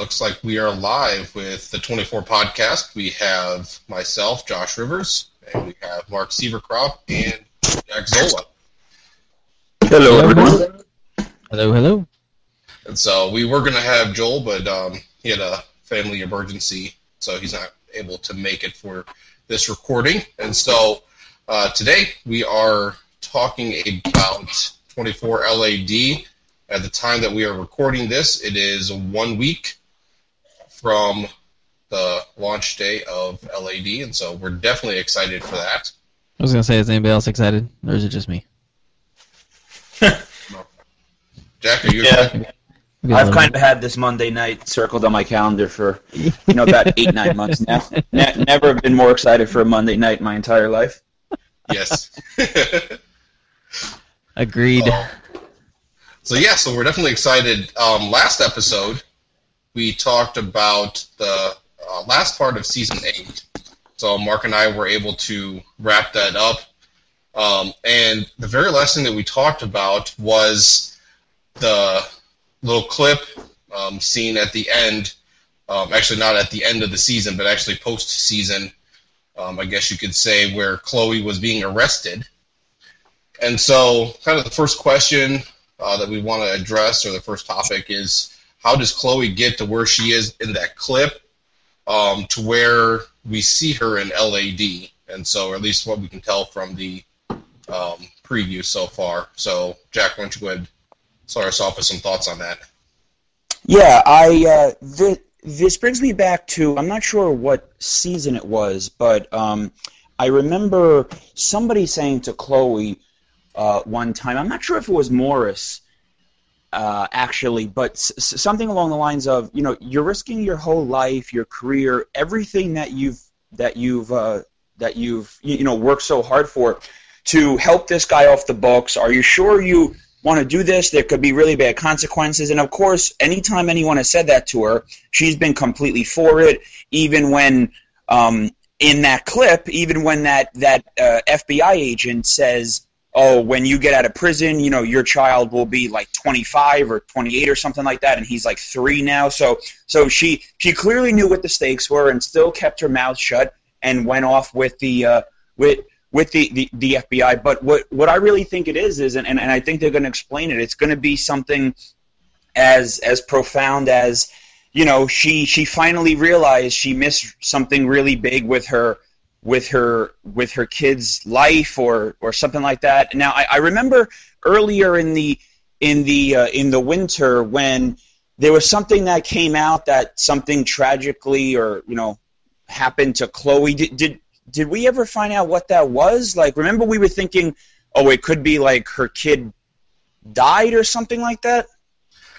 looks like we are live with the 24 podcast. We have myself, Josh Rivers, and we have Mark Seavercrop and Jack Zola. Hello, everyone. Hello, hello. And so we were going to have Joel, but um, he had a family emergency, so he's not able to make it for this recording. And so uh, today we are talking about 24 LAD at the time that we are recording this, it is one week from the launch day of LAD, and so we're definitely excited for that. I was gonna say, is anybody else excited, or is it just me? Jack, are you Yeah. excited? I've kind of had this Monday night circled on my calendar for you know about eight nine months now. Ne- never been more excited for a Monday night in my entire life. Yes. Agreed. Oh. So yeah, so we're definitely excited. Um, last episode, we talked about the uh, last part of season eight. So Mark and I were able to wrap that up. Um, and the very last thing that we talked about was the little clip um, seen at the end. Um, actually, not at the end of the season, but actually post-season. Um, I guess you could say where Chloe was being arrested. And so, kind of the first question uh, that we want to address, or the first topic, is how does Chloe get to where she is in that clip um, to where we see her in LAD? And so, at least what we can tell from the um, preview so far. So, Jack, why don't you go ahead and start us off with some thoughts on that? Yeah, I uh, this, this brings me back to I'm not sure what season it was, but um, I remember somebody saying to Chloe uh, one time. I'm not sure if it was Morris. Uh, actually, but s- something along the lines of, you know, you're risking your whole life, your career, everything that you've that you've uh, that you've you you know worked so hard for to help this guy off the books. Are you sure you want to do this? There could be really bad consequences. And of course, anytime anyone has said that to her, she's been completely for it. Even when um, in that clip, even when that that uh, FBI agent says oh, when you get out of prison, you know, your child will be like 25 or 28 or something like that, and he's like three now. So, so she she clearly knew what the stakes were and still kept her mouth shut and went off with the uh, with with the, the, the FBI. But what what I really think it is is, and, and I think they're going to explain it. It's going to be something as as profound as you know she she finally realized she missed something really big with her with her with her kid's life or or something like that. Now I, I remember earlier in the in the uh, in the winter when there was something that came out that something tragically or you know happened to Chloe. Did did did we ever find out what that was? Like remember we were thinking, oh, it could be like her kid died or something like that.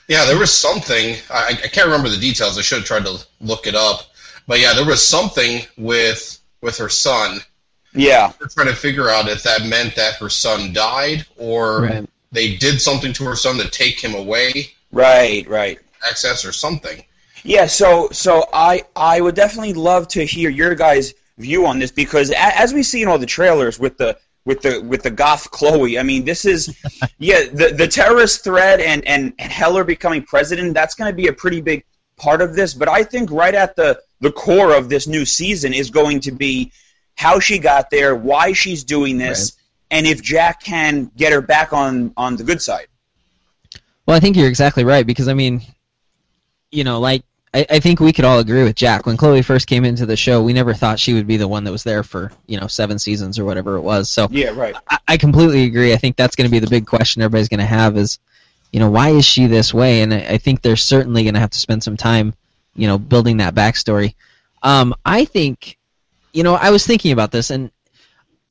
Yeah, there was something. I, I can't remember the details. I should have tried to look it up. But yeah, there was something with with her son. Yeah. We're trying to figure out if that meant that her son died or Right. they did something to her son to take him away, Right. Right. access or something. Yeah, so so I I would definitely love to hear your guys' view on this because a, as we see in all the trailers with the with the with the goth Chloe, I mean this is yeah the the terrorist threat and and, and Heller becoming president that's going to be a pretty big part of this. But I think right at the the core of this new season is going to be how she got there, why she's doing this, and if Jack can get her back on on the good side. Well, I think you're exactly right because I mean, you know, like I, I think we could all agree with Jack when Chloe first came into the show. We never thought she would be the one that was there for you know seven seasons or whatever it was. So Yeah, right. I, I completely agree. I think that's going to be the big question everybody's going to have is, you know, why is she this way? And I, I think they're certainly going to have to spend some time, you know, building that backstory. Um, I think, you know, I was thinking about this, and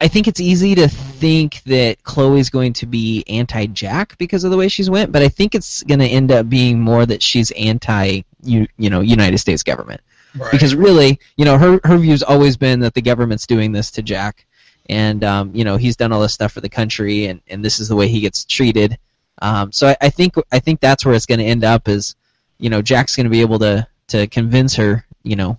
I think it's easy to think that Chloe's going to be anti-Jack because of the way she's went, but I think it's going to end up being more that she's anti, you, you know, United States government Right. because really, you know, her her view's always been that the government's doing this to Jack, and um, you know he's done all this stuff for the country, and, and this is the way he gets treated. Um, so I, I think I think that's where it's going to end up is, you know, Jack's going to be able to to convince her, you know,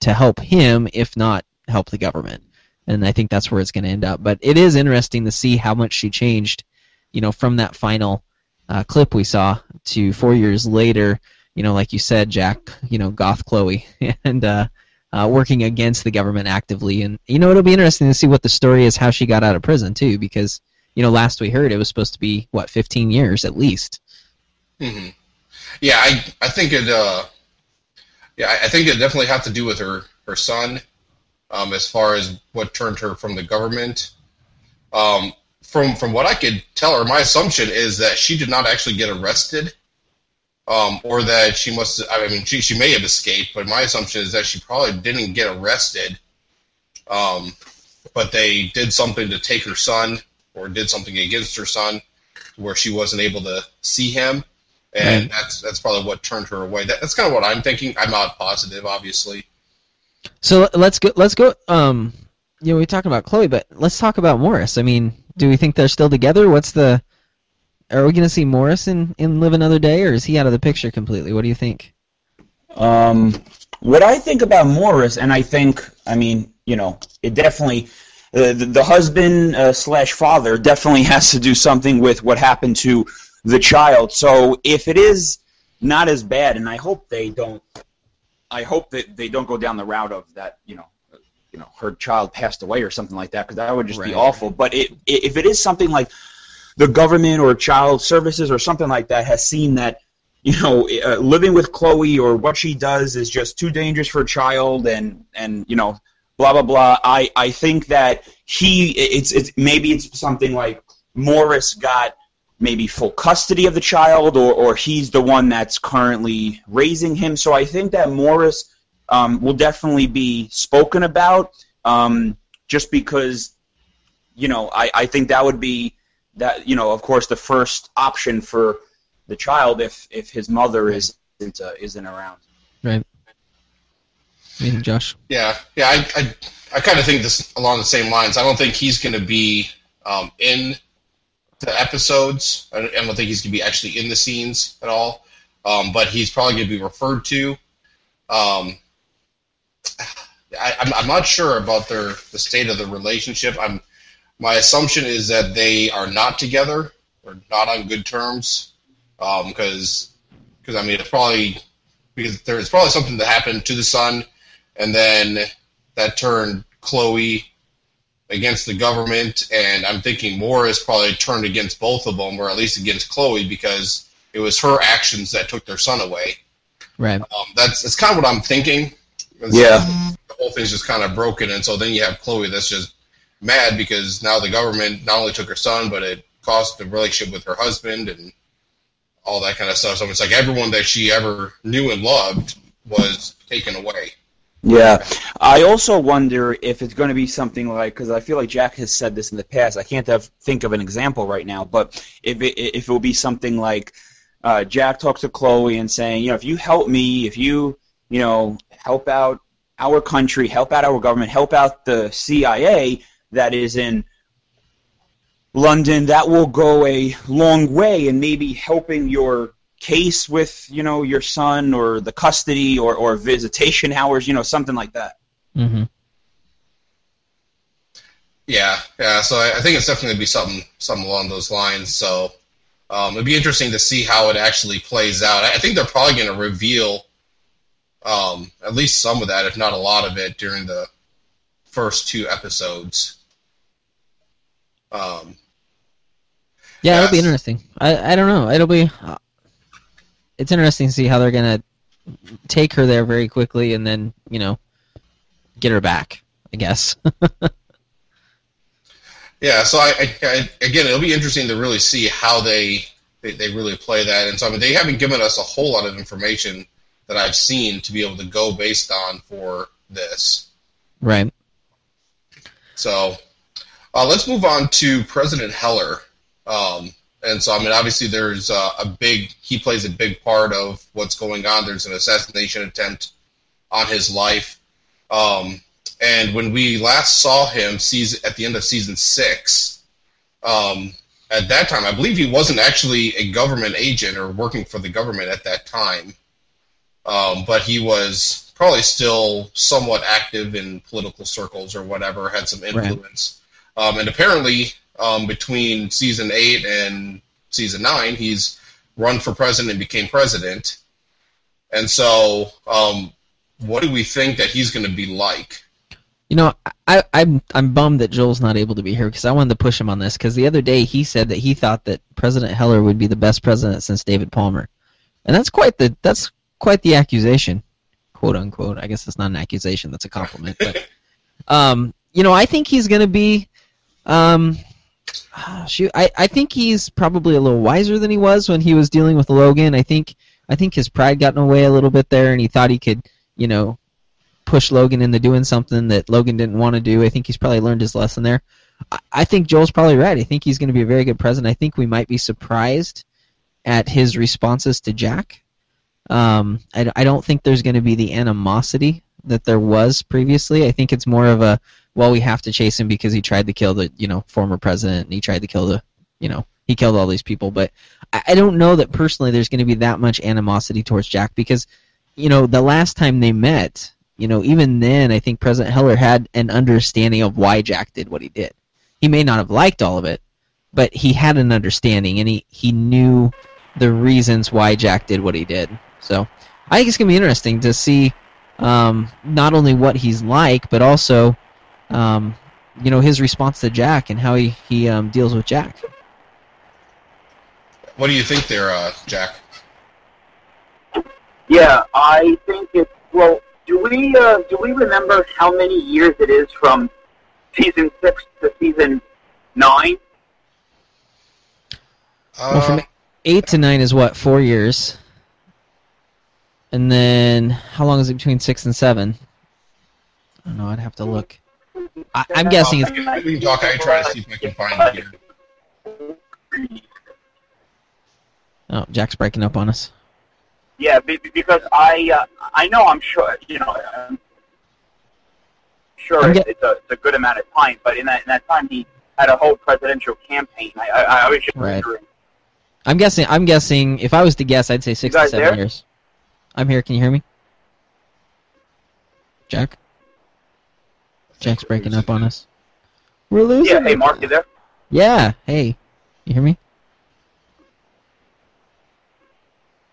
to help him if not help the government, and I think that's where it's going to end up. But it is interesting to see how much she changed, you know, from that final uh, clip we saw to four years later you know, like you said, Jack, you know, goth Chloe, and uh, uh, working against the government actively. And you know, it'll be interesting to see what the story is, how she got out of prison too, because you know, last we heard, it was supposed to be what 15 years at least. Mm-hmm. Yeah, I I think it. Uh, yeah, I think it definitely had to do with her her son, um, as far as what turned her from the government. Um, from from what I could tell her, my assumption is that she did not actually get arrested, um, or that she must. I mean, she she may have escaped, but my assumption is that she probably didn't get arrested. Um, but they did something to take her son, or did something against her son, where she wasn't able to see him, and right. that's that's probably what turned her away. That, that's kind of what I'm thinking. I'm not positive, obviously. So let's go. Let's go. Um, you know, we talked about Chloe, but let's talk about Morris. I mean, do we think they're still together? What's the? Are we going to see Morris in, in Live Another Day, or is he out of the picture completely? What do you think? Um, what I think about Morris, and I think, I mean, you know, it definitely, uh, the, the husband uh, slash father definitely has to do something with what happened to the child. So if it is not as bad, and I hope they don't, I hope that they don't go down the route of that, you know, you know her child passed away or something like that because that would just right. be awful. But it, if it is something like the government or child services or something like that has seen that you know uh, living with Chloe or what she does is just too dangerous for a child and and you know blah blah blah. I I think that he it's it's maybe it's something like Morris got maybe full custody of the child or or he's the one that's currently raising him. So I think that Morris um, will definitely be spoken about. Um, just because, you know, I, I think that would be that you know, of course, the first option for the child if if his mother isn't uh, isn't around. Right. Me, Josh. Yeah, yeah. I I, I kind of think this along the same lines. I don't think he's going to be um, in the episodes. I don't, think he's going to be actually in the scenes at all. Um, but he's probably going to be referred to. Um, I, am not sure about their the state of the relationship. I'm my assumption is that they are not together or not on good terms because um, because I mean it's probably because there's probably something that happened to the son and then that turned Chloe against the government and I'm thinking Morris probably turned against both of them or at least against Chloe because it was her actions that took their son away. Right. Um, that's that's kind of what I'm thinking. Yeah. The whole thing's just kind of broken, and so then you have Chloe that's just mad because now the government not only took her son, but it cost the relationship with her husband and all that kind of stuff. So it's like everyone that she ever knew and loved was taken away. Yeah, I also wonder if it's going to be something like because I feel like Jack has said this in the past. I can't have, think of an example right now, but if it, if it will be something like uh, Jack talks to Chloe and saying, you know, if you help me, if you you know help out our country, help out our government, help out the CIA that is in London, that will go a long way in maybe helping your case with, you know, your son or the custody or, or visitation hours, you know, something like that. Mm-hmm. Yeah, yeah. So I, I think it's definitely going to be something, something along those lines. So um, it'd be interesting to see how it actually plays out. I think they're probably going to reveal um, at least some of that, if not a lot of it, during the first two episodes. Um, yeah, it'll be interesting. I I don't know. It'll be. It's interesting to see how they're gonna take her there very quickly and then you know get her back. I guess. yeah. So I, I, I, again, it'll be interesting to really see how they, they they really play that. And so I mean, they haven't given us a whole lot of information that I've seen to be able to go based on for this. Right. So uh, let's move on to President Heller. Um, and so, I mean, obviously, there's uh, a big, he plays a big part of what's going on. There's an assassination attempt on his life. Um, and when we last saw him season, at the end of season six, um, at that time, I believe he wasn't actually a government agent or working for the government at that time um, but he was probably still somewhat active in political circles or whatever, had some influence. Right. Um, and apparently, um, between season eight and season nine, he's run for president and became president. And so, um, what do we think that he's going to be like? You know, I, I'm I'm bummed that Joel's not able to be here because I wanted to push him on this because the other day he said that he thought that President Heller would be the best president since David Palmer, and that's quite the that's quite the accusation, quote unquote. I guess it's not an accusation; that's a compliment. But um, you know, I think he's going to be. Um, shoot, I, I think he's probably a little wiser than he was when he was dealing with Logan. I think I think his pride got in the way a little bit there, and he thought he could, you know, push Logan into doing something that Logan didn't want to do. I think he's probably learned his lesson there. I, I think Joel's probably right. I think he's going to be a very good president. I think we might be surprised at his responses to Jack. Um, I, I don't think there's going to be the animosity that there was previously. I think it's more of a well, we have to chase him because he tried to kill the you know former president and he tried to kill the you know he killed all these people. But I, I don't know that personally there's going to be that much animosity towards Jack because you know the last time they met you know, even then, I think President Heller had an understanding of why Jack did what he did. He may not have liked all of it, but he had an understanding, and he, he knew the reasons why Jack did what he did. So I think it's going to be interesting to see um, not only what he's like, but also, um, you know, his response to Jack and how he, he um, deals with Jack. What do you think there, uh, Jack? Yeah, I think it's well do we uh, do we remember how many years it is from season six to season nine? Uh, Well, from eight to nine is what four years, and then how long is it between six and seven? I don't know. I'd have to look. I, I'm guessing it's we can talk. I can try to see if I can find it here. oh Jack's breaking up on us. Yeah, be- be- because I uh, I know I'm sure you know I'm sure I'm it's, get- it's a it's a good amount of time, but in that in that time he had a whole presidential campaign. I I, I was just Right. wondering. I'm guessing. I'm guessing. If I was to guess, I'd say six to seven there? years. I'm here. Can you hear me, Jack? Jack's breaking up on us. We're losing. Yeah, hey. Mark, you there? Yeah. Hey, you hear me?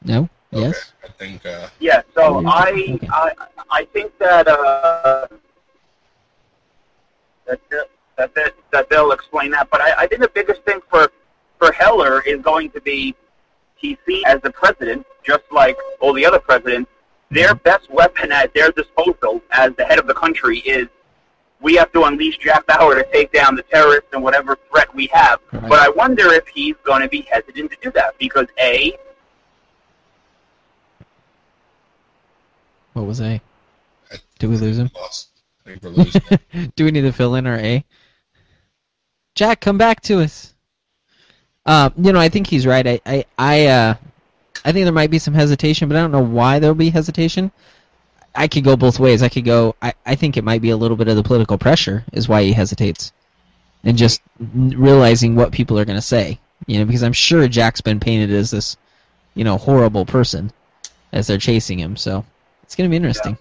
No. Yes. Okay, I think. Uh, Yeah, so I Okay. I I think that uh that that that, that, that they'll explain that, but I, I think the biggest thing for for Heller is going to be he's seen as the president, just like all the other presidents. Their best weapon at their disposal as the head of the country is we have to unleash Jack Bauer to take down the terrorists and whatever threat we have. Right. But I wonder if he's going to be hesitant to do that because a What was A? Did we lose him? lost. I think we're losing. it. Do we need to fill in our A? Jack, come back to us. Uh, you know, I think he's right. I, I, I, uh, I think there might be some hesitation, but I don't know why there'll be hesitation. I could go both ways. I could go. I, I think it might be a little bit of the political pressure is why he hesitates, and just realizing what people are going to say. You know, because I'm sure Jack's been painted as this, you know, horrible person as they're chasing him. So it's going to be interesting.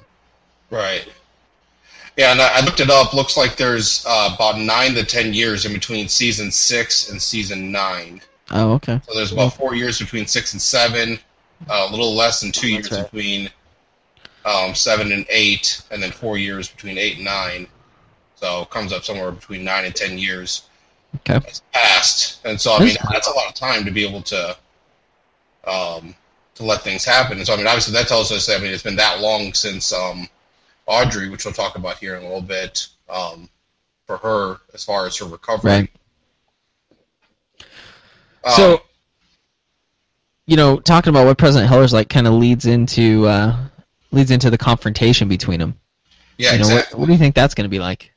Right. Yeah, and I, I looked it up. Looks like there's uh, about nine to ten years in between season six and season nine. Oh, okay. So there's about four years between six and seven, uh, a little less than two years right. between um, seven and eight, and then four years between eight and nine. So it comes up somewhere between nine and ten years Okay. has passed, and so I mean That's- that's a lot of time to be able to um, to let things happen. And so I mean obviously that tells us that, I mean it's been that long since um, Audrey, which we'll talk about here in a little bit, um, for her as far as her recovery. Right. Um, So, you know, talking about what President Heller's like kind of leads into uh, leads into the confrontation between them. yeah, you know, what, exactly. what do you think that's going to be like?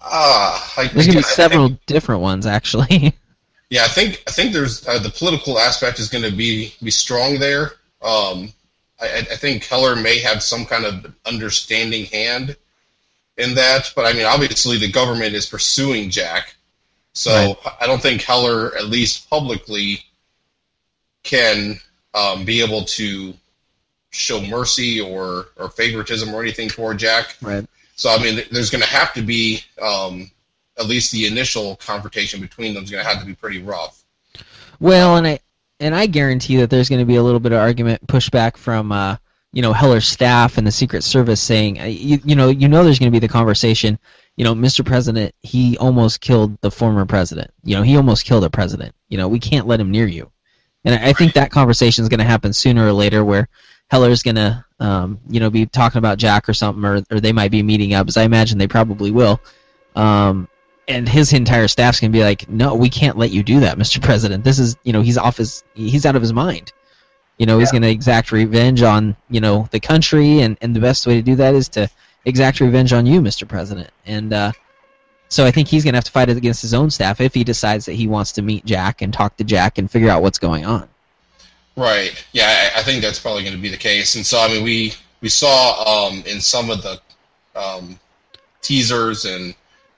Ah, like, There's going to be I think- several different ones, actually. Yeah, I think I think there's uh, the political aspect is going to be be strong there. Um, I, I I think Heller may have some kind of understanding hand in that, but I mean, obviously the government is pursuing Jack, so Right. I don't think Heller, at least publicly, can um, be able to show mercy or or favoritism or anything toward Jack. right. So I mean, there's going to have to be um, at least the initial confrontation between them is going to have to be pretty rough. Well, and I and I guarantee that there's going to be a little bit of argument pushback from uh, you know Heller's staff and the Secret Service saying, uh, you, you know, you know, there's going to be the conversation. You know, Mr. President, he almost killed the former president. You know, he almost killed a president. You know, we can't let him near you. And I, I think that conversation is going to happen sooner or later, where Heller's going to, um, you know, be talking about Jack or something, or, or they might be meeting up, as I imagine they probably will. Um, and his entire staff's going to be like, no, we can't let you do that, Mr. President. This is, you know, he's off his, he's out of his mind. You know, he's going to exact revenge on, you know, the country, and, and the best way to do that is to exact revenge on you, Mr. President. And uh, so I think he's going to have to fight it against his own staff if he decides that he wants to meet Jack and talk to Jack and figure out what's going on. Right. Yeah, I, I think that's probably going to be the case. And so, I mean, we we saw um, in some of the um, teasers and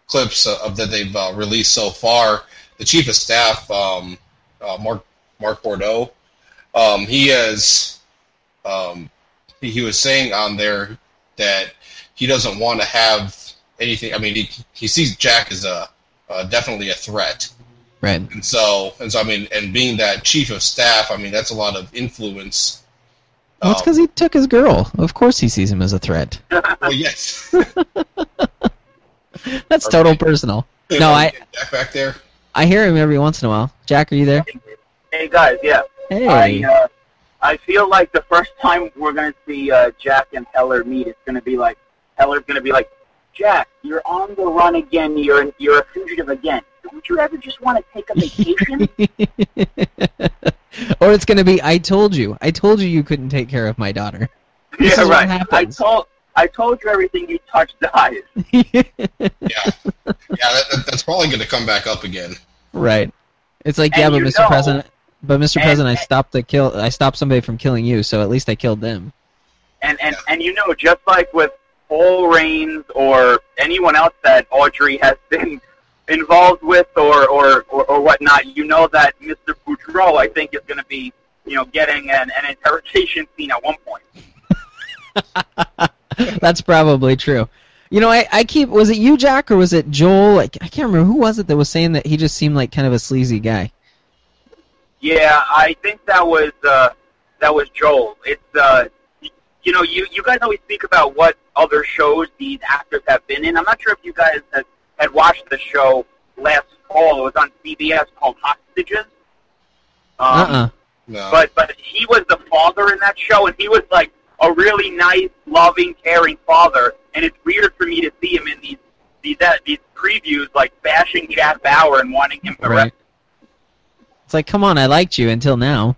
clips of that they've uh, released so far, the chief of staff, um, uh, Mark Mark Boudreau, um, he has um, he, he was saying on there that he doesn't want to have anything. I mean, he he sees Jack as a uh, definitely a threat. Right. And so, and so, I mean, and being that chief of staff, I mean, that's a lot of influence. Well, it's Um, because he took his girl. Of course he sees him as a threat. well, yes. That's total personal. No, I- Jack back there. I hear him every once in a while. Jack, are you there? Hey guys, yeah. Hey. I uh, I feel like the first time we're gonna see uh, Jack and Heller meet, it's gonna be like Heller's gonna be like, Jack, you're on the run again. You're you're a fugitive again. Don't you ever just want to take a vacation? or it's going to be, I told you. I told you you couldn't take care of my daughter. This yeah, is what right. I told I told you everything you touched dies. Yeah, yeah, that, that, that's probably going to come back up again. right. It's like, And yeah, but Mr. know- President, but Mr. and- President, I stopped the kill. I stopped somebody from killing you, so at least I killed them. And and and you know, just like with Paul Raines or anyone else that Audrey has been involved with or or, or, or whatnot, you know that Mr. Boudreau, I think, is going to be you know getting an, an interrogation scene at one point. That's probably true. You know, I, I keep was it you, Jack, or was it Joel? I, I can't remember who was it that was saying that he just seemed like kind of a sleazy guy. Yeah, I think that was uh, that was Joel. It's uh, you know, you you guys always speak about what other shows these actors have been in. I'm not sure if you guys had, had watched the show last fall. It was on CBS called Hostages. Um, Uh-uh. No. But but he was the father in that show, and he was like a really nice, loving, caring father. And it's weird for me to see him in these these uh, these previews, like bashing Jack Bauer and wanting him arrested. Right. It's like, come on, I liked you until now.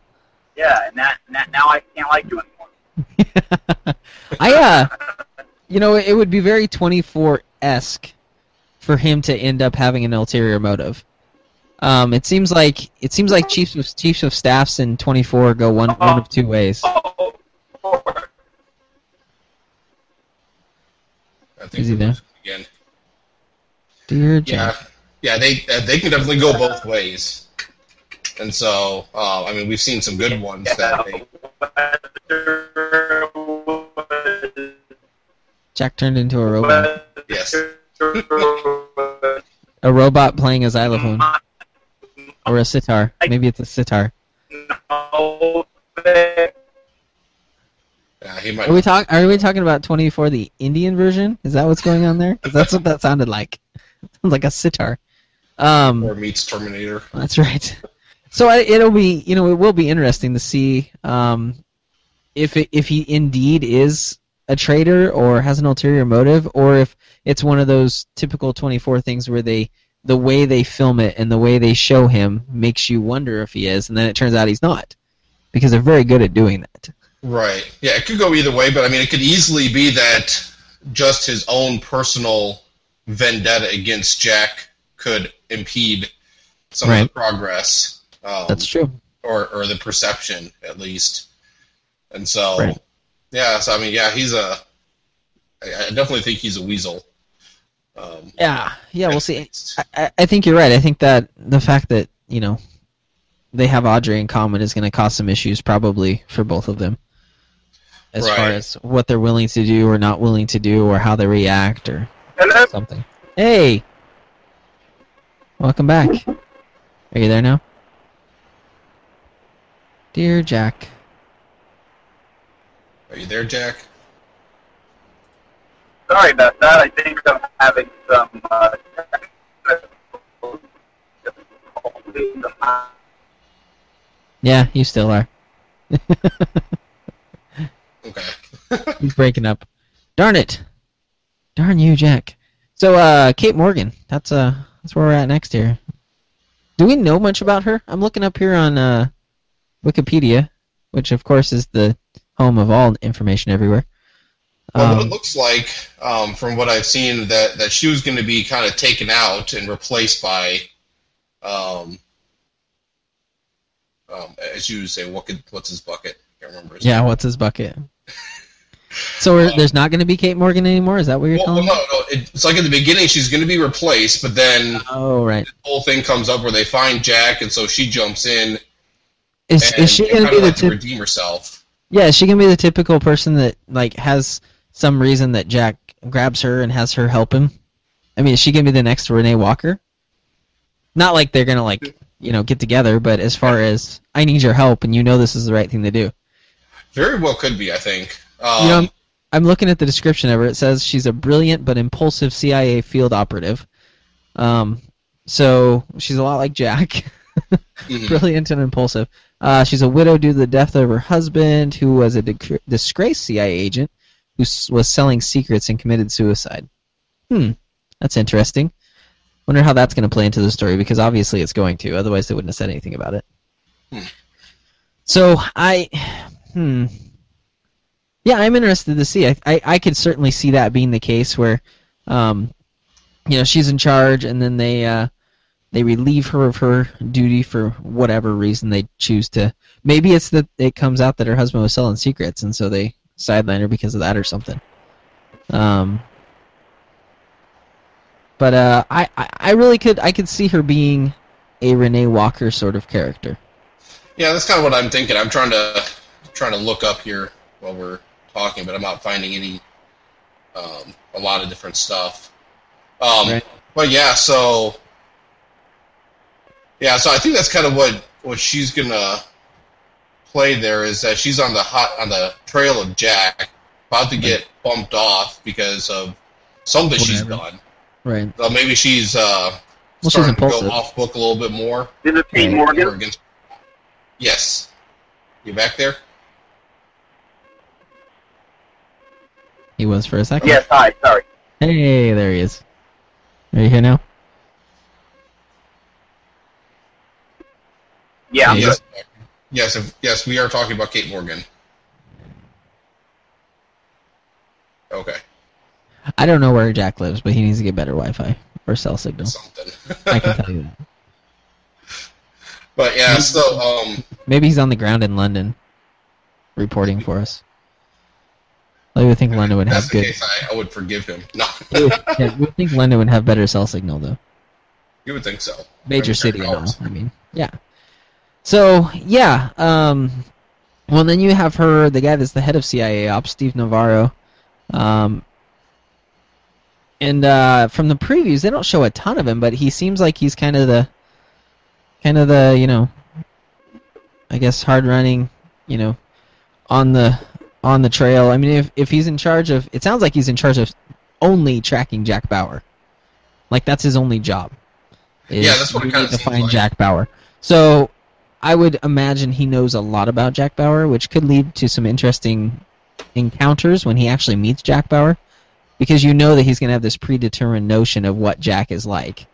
Yeah, and that, and that now I can't like you anymore. I uh, you know, it would be very 24 esque for him to end up having an ulterior motive. Um, it seems like it seems like chiefs of chiefs of staffs in 24 go one one of two ways. Oh, I think Is he there? again. Dear Yeah, Jack. yeah, they uh, they can definitely go both ways. And so, uh, I mean, we've seen some good ones that they. Jack turned into a robot. Yes. A robot playing a xylophone or a sitar. Maybe it's a sitar. Yeah, he might. Are we talk? Are we talking about 24 the Indian version? Is that what's going on there? 'Cause that's what that sounded like. Sounds like a sitar. Um, or meets Terminator. That's right. So I, it'll be, you know, it will be interesting to see um, if it, if he indeed is a traitor or has an ulterior motive, or if it's one of those typical 24 things where they the way they film it and the way they show him makes you wonder if he is, and then it turns out he's not, because they're very good at doing that. Right. Yeah, it could go either way, but I mean, it could easily be that just his own personal vendetta against Jack could impede some of the progress. Um, That's true. or or the perception at least. And so, Right. Yeah. So I mean, yeah, he's a. I, I definitely think he's a weasel. Um, Yeah, yeah. We'll see. I, I think you're right. I think that the fact that you know they have Audrey in common is going to cause some issues probably for both of them, as far as what they're willing to do or not willing to do, or how they react or Hello? something. Hey, welcome back. Are you there now, dear Jack? Are you there, Jack? Sorry about that. I think I'm having some. Uh, Yeah, you still are. Okay. He's breaking up. Darn it. Darn you, Jack. So, uh, Kate Morgan. That's uh, that's where we're at next here. Do we know much about her? I'm looking up here on uh, Wikipedia, which of course is the home of all information everywhere. Well, Um, it looks like, um, from what I've seen, that, that she was going to be kind of taken out and replaced by, um, um, as you say, what could, what's his bucket? I can't remember. His yeah, what's his bucket? So we're, there's not going to be Kate Morgan anymore. Is that what you're Well, telling well, me? no, no. it- It's like at the beginning, she's going to be replaced, but then the Oh, right. whole thing comes up where they find Jack, and so she jumps in Is, is she going to be the like to redeem herself. Yeah, she gonna be the typical person that like has some reason that Jack grabs her and has her help him? I mean, is she gonna be the next Renee Walker? Not like they're gonna like you know get together, but as far as I need your help and you know this is the right thing to do. Very well could be, I think. Um, You know, I'm, I'm looking at the description of her. It says she's a brilliant but impulsive CIA field operative. Um, so she's a lot like Jack. mhm. brilliant and impulsive. Uh, she's a widow due to the death of her husband, who was a disgraced CIA agent who s- was selling secrets and committed suicide. Hmm, that's interesting. Wonder how that's going to play into the story because obviously it's going to. Otherwise, they wouldn't have said anything about it. Hmm. So I, hmm, yeah, I'm interested to see. I, I I could certainly see that being the case where, um, you know, she's in charge and then they uh they relieve her of her duty for whatever reason they choose to. Maybe it's that it comes out that her husband was selling secrets, and so they sideline her because of that or something. Um, but uh, I, I really could I could see her being a Renee Walker sort of character. Yeah, that's kind of what I'm thinking. I'm trying to trying to look up here while we're talking, but I'm not finding any um, a lot of different stuff. Um, Right. But yeah, so yeah, so I think that's kind of what what she's gonna play there is that she's on the hot on the trail of Jack, about to get bumped off because of something she's done. Right. So maybe she's uh, she's starting to go off book a little bit more. Is it Kate Right. Morgan? Against- Yes. You back there? He was for a second. Yes, hi, sorry. Hey, there he is. Are you here now? Yeah, I'm yes. good. Yes, if, yes, we are talking about Kate Morgan. Okay, I don't know where Jack lives, but he needs to get better Wi-Fi or cell signal. something. I can tell you that. but yeah, so um, Maybe he's on the ground in London, reporting for us. I would think London would if have that's the good. case. I, I would forgive him. No, yeah, we would think London would have better cell signal though. you would think so. Major Right, city and all. I mean, yeah. So yeah, um, well then you have her, the guy that's the head of CIA ops, Steve Navarro, um, and uh, from the previews they don't show a ton of him, but he seems like he's kind of the, kind of the you know, I guess hard running, you know, on the on the trail. I mean, if if he's in charge of, it sounds like he's in charge of only tracking Jack Bauer, like that's his only job. Yeah, that's what we kinda need to find like. Jack Bauer. So I would imagine he knows a lot about Jack Bauer, which could lead to some interesting encounters when he actually meets Jack Bauer, because you know that he's going to have this predetermined notion of what Jack is like.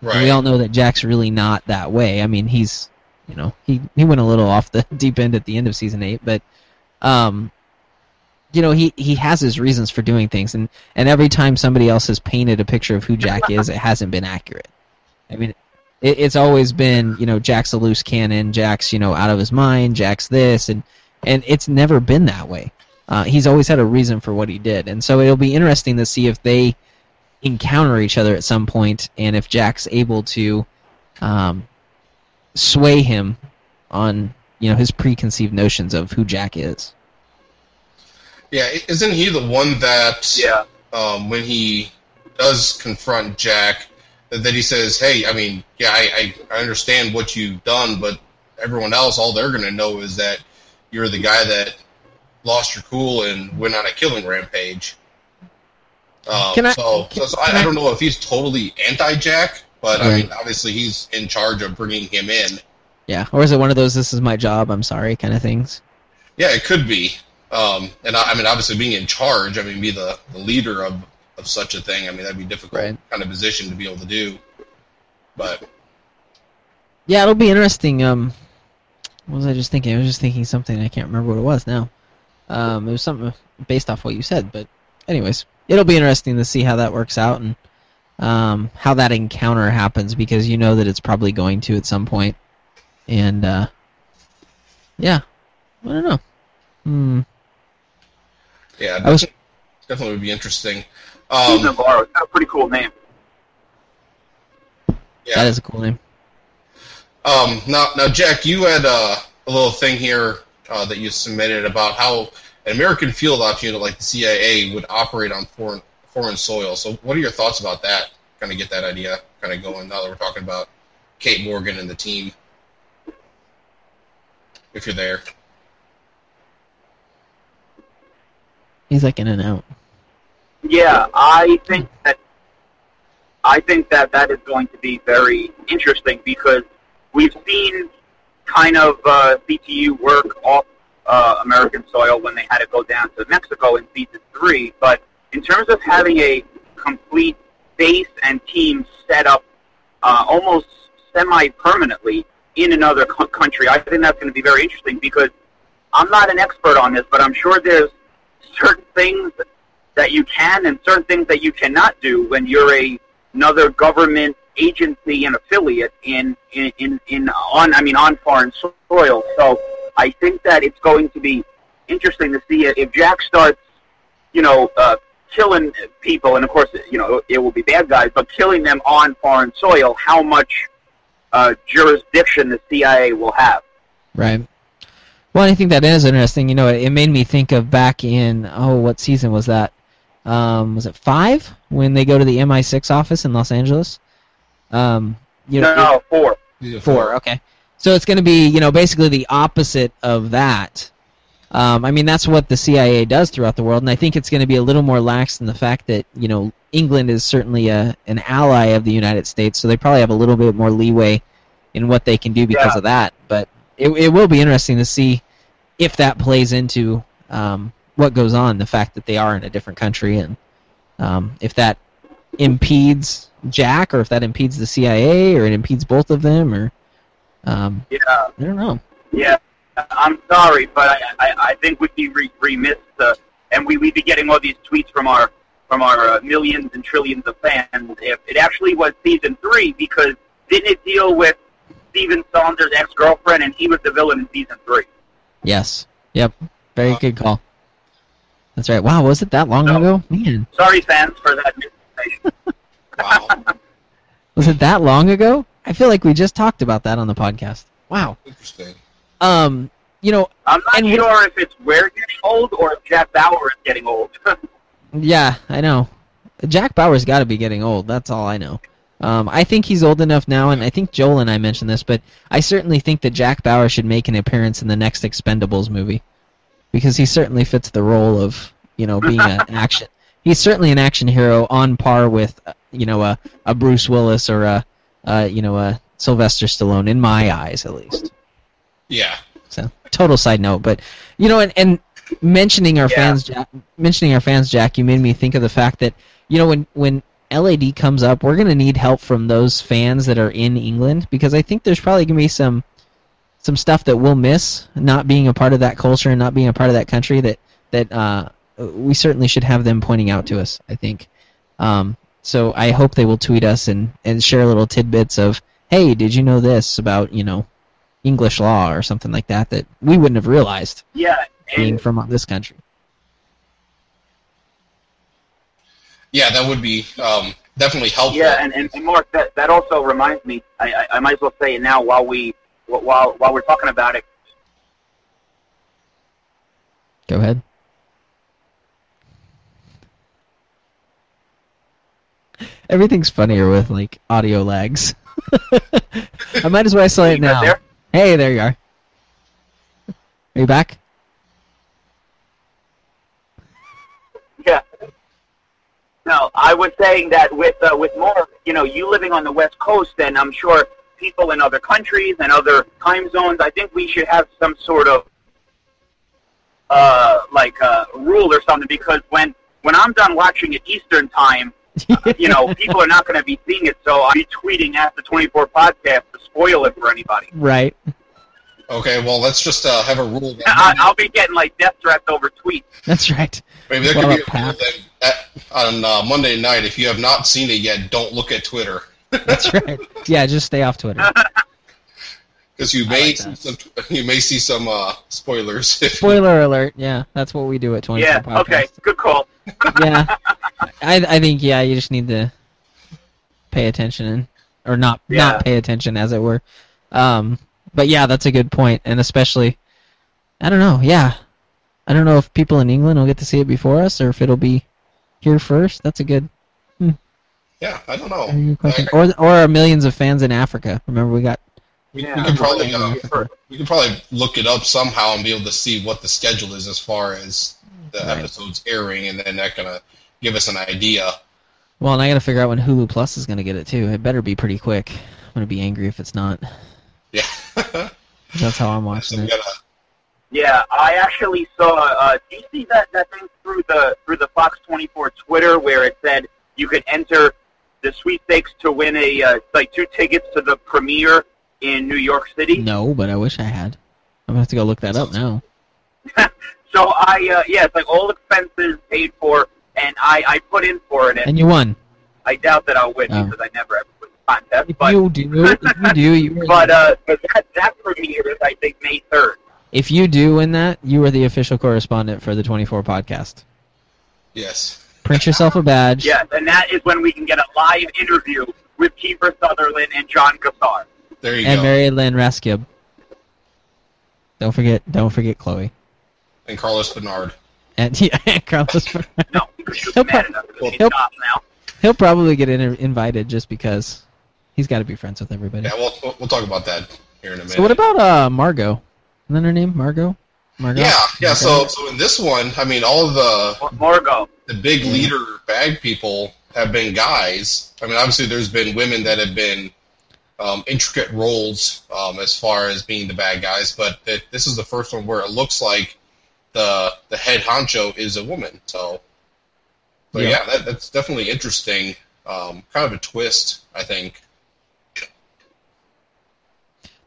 And Right. we all know that Jack's really not that way. I mean, he's, you know, he he went a little off the deep end at the end of season eight, but, um, you know, he he has his reasons for doing things, and and every time somebody else has painted a picture of who Jack is, it hasn't been accurate. I mean, it, it's always been, you know, Jack's a loose cannon, Jack's, you know, out of his mind, Jack's this, and and it's never been that way. Uh, he's always had a reason for what he did, and so it'll be interesting to see if they encounter each other at some point, and if Jack's able to um, sway him on, you know, his preconceived notions of who Jack is. Yeah, isn't he the one that Yeah. um, when he does confront Jack, that, that he says, "Hey, I mean, yeah, I, I, I understand what you've done, but everyone else, all they're going to know is that you're the guy that lost your cool and went on a killing rampage. Um, Can I- so, can- so, so I, I don't know if he's totally anti-Jack, but I mean, obviously he's in charge of bringing him in. Yeah, or is it one of those "this is my job, I'm sorry" kind of things? Yeah, it could be. Um, and I, I mean, obviously being in charge, I mean, be the, the leader of, of such a thing. I mean, that'd be a difficult Right. kind of position to be able to do. But Yeah, it'll be interesting. Um, what was I just thinking? I was just thinking something. I can't remember what it was now. Um, it was something based off what you said, but anyways, it'll be interesting to see how that works out and um, how that encounter happens because you know that it's probably going to at some point. point, and uh, yeah, I don't know. Hmm. yeah, I was- definitely would be interesting. Steve Um, Navarro. It's got a pretty cool name. yeah. That is a cool name. Um, now, now, Jack, you had uh, a little thing here uh, that you submitted about how an American field ops unit like the CIA would operate on foreign foreign soil. So, what are your thoughts about that? Kind of get that idea kind of going now that we're talking about Kate Morgan and the team. If you're there, He's like in and out. Yeah, I think that I think that that is going to be very interesting because we've seen kind of uh, CTU work off uh, American soil when they had to go down to Mexico in season three. But in terms of having a complete base and team set up uh, almost semi-permanently in another co- country, I think that's going to be very interesting because I'm not an expert on this, but I'm sure there's certain things that you can and certain things that you cannot do when you're a another government agency and affiliate in in, in, in on I mean on foreign soil. So I think that it's going to be interesting to see if Jack starts, you know, uh, killing people, and of course, you know, it will be bad guys, but killing them on foreign soil. How much uh, jurisdiction the CIA will have? Right. Well, I think that is interesting. You know, it, it made me think of back in oh, what season was that? Um, was it five when they go to the MI6 office in Los Angeles? Um, you know, no, no, four. Four. Okay. So it's going to be, you know, basically the opposite of that. Um, I mean, that's what the CIA does throughout the world, and I think it's going to be a little more lax in the fact that, you know, England is certainly a, an ally of the United States, so they probably have a little bit more leeway in what they can do because Yeah. of that. But it, it will be interesting to see if that plays into um, what goes on, the fact that they are in a different country, and um, if that impedes Jack, or if that impedes the CIA, or it impedes both of them, or um, Yeah. I don't know. Yeah, I'm sorry, but I, I, I think we'd be re- remiss, uh, and we, we'd be getting all these tweets from our from our uh, millions and trillions of fans if it actually was season three because didn't it deal with Stephen Saunders' ex girlfriend and he was the villain in season three? Yes. Yep. Very good call. That's right. Wow, was it that long No. ago? Man, Sorry, fans, for that misinformation. Wow, was it that long ago? I feel like we just talked about that on the podcast. Wow. interesting. Um, you know, I'm not And we- sure if it's we're getting old or if Jack Bauer is getting old. yeah, I know. Jack Bauer's got to be getting old. That's all I know. Um, I think he's old enough now, and I think Joel and I mentioned this, but I certainly think that Jack Bauer should make an appearance in the next Expendables movie because he certainly fits the role of you know being an action. He's certainly an action hero on par with uh, you know a, a Bruce Willis or a, a you know a Sylvester Stallone in my eyes at least. Yeah, So total side note, but you know, and, and mentioning our Yeah. fans, Jack, mentioning our fans, Jack, you made me think of the fact that you know when when LAD comes up, we're gonna need help from those fans that are in England because I think there's probably gonna be some some stuff that we'll miss not being a part of that culture and not being a part of that country that that uh, we certainly should have them pointing out to us. I think. Um, so I hope they will tweet us and, and share little tidbits of, hey, did you know this about you know English law or something like that that we wouldn't have realized yeah, being from this country. yeah, that would be um, definitely helpful. Yeah, and, and, and Mark, that, that also reminds me. I, I, I might as well say it now while we while while we're talking about it. Go ahead. Everything's funnier with like audio lags. I might as well say it now. There? Hey, there you are. Are you back? Yeah. No, I was saying that with uh, with more, you know, you living on the West Coast, and I'm sure people in other countries and other time zones. I think we should have some sort of uh, like uh, rule or something because when when I'm done watching it Eastern time, you know, people are not going to be seeing it. So I'll be tweeting at the 24 podcast to spoil it for anybody. Right. Okay, well, let's just uh, have a rule. That I, I'll be getting like death threats over tweets. That's right. maybe there Well, could be a rule that at, on uh, Monday night, if you have not seen it yet, don't look at Twitter That's right. Yeah, just stay off Twitter. because you may like see some, you may see some uh, spoilers. if- Spoiler alert. Yeah, that's what we do at 24 Yeah. Podcast. Okay. Good call. yeah, I I think yeah, you just need to pay attention and or not Yeah. not pay attention as it were. Um, but yeah, that's a good point, and especially, I don't know. Yeah, I don't know if people in England will get to see it before us or if it'll be here first. That's a good, yeah, I don't know. question. I- Or or are millions of fans in Africa? Remember we got we, Yeah. we could probably uh, we could probably look it up somehow and be able to see what the schedule is as far as the Right. episodes airing, and then that gonna give us an idea. Well, and I got to figure out when Hulu Plus is going to get it too. It better be pretty quick. I'm going to be angry if it's not. Yeah. That's how I'm so watching we it. gotta Yeah, I actually saw. Uh, do you see that that thing through the through the Fox 24 Twitter where it said you could enter the sweepstakes to win a uh, like two tickets to the premiere in New York City? No, but I wish I had. I'm going to have to go look that up now. So I uh, yeah, it's like all expenses paid for, and I I put in for it, and And you won. I doubt that I'll win Oh. because I never ever win the contest. If But you do, if you do, you were but uh, but that that premiere is I think May third. if you do win that, you are the official correspondent for the 24 podcast. yes. Print yourself a badge. Yes, and that is when we can get a live interview with Kiefer Sutherland and Jon Cassar. There you And go. And Mary Lynn Rajskub. Don't forget, don't forget Chloe. and Carlos Bernard. And yeah, Carlos. No, because she He'll mad pro- enough to he'll- now. He'll probably get in- invited just because he's got to be friends with everybody. Yeah, we'll we'll- we'll talk about that here in a minute. So what about uh Margot? Isn't that her name? Margot. Margot. Yeah, yeah. So so in this one, I mean, all of the Morgo. the big leader bag people have been guys. I mean, obviously, there's been women that have been um, intricate roles um, as far as being the bad guys, but th- this is the first one where it looks like the the head honcho is a woman. So, so Yeah. yeah, that, that's definitely interesting. Um, kind of a twist, I think.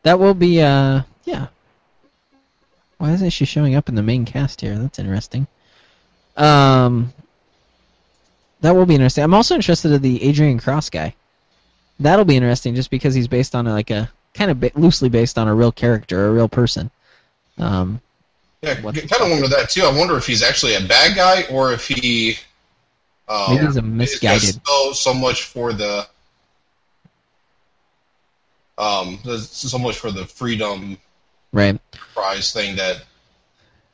That will be uh yeah. Why isn't she showing up in the main cast here? That's interesting. Um that will be interesting. I'm also interested in the Adrian Cross guy. That'll be interesting just because he's based on like a kind of ba- loosely based on a real character, a real person. Um Yeah, kind of wonder that too. I wonder if he's actually a bad guy or if he um, maybe he's a is misguided. so so much for the um so much for the freedom Right. prize thing that,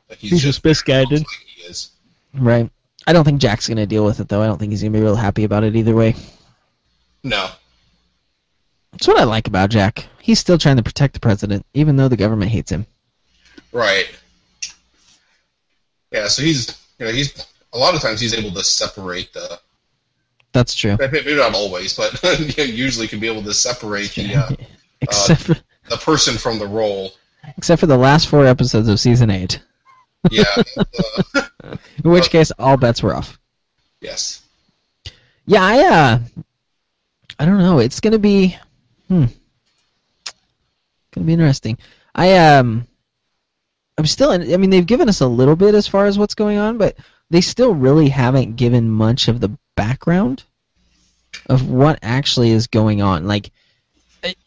that he's, He's just just misguided. like he is. Right. I don't think Jack's gonna deal with it though. I don't think he's gonna be real happy about it either way. No, That's what I like about Jack. He's still trying to protect the president, even though the government hates him. right. Yeah, so he's you know he's a lot of times he's able to separate the That's true. maybe not always, but usually can be able to separate the uh, except for the person from the role. Except for the last four episodes of season eight. Yeah, uh, In which case, all bets were off. yes. Yeah, I uh, I don't know. It's gonna be, hmm, gonna be interesting. I um, I'm still. In, I mean, they've given us a little bit as far as what's going on, but they still really haven't given much of the background of what actually is going on. Like, uh,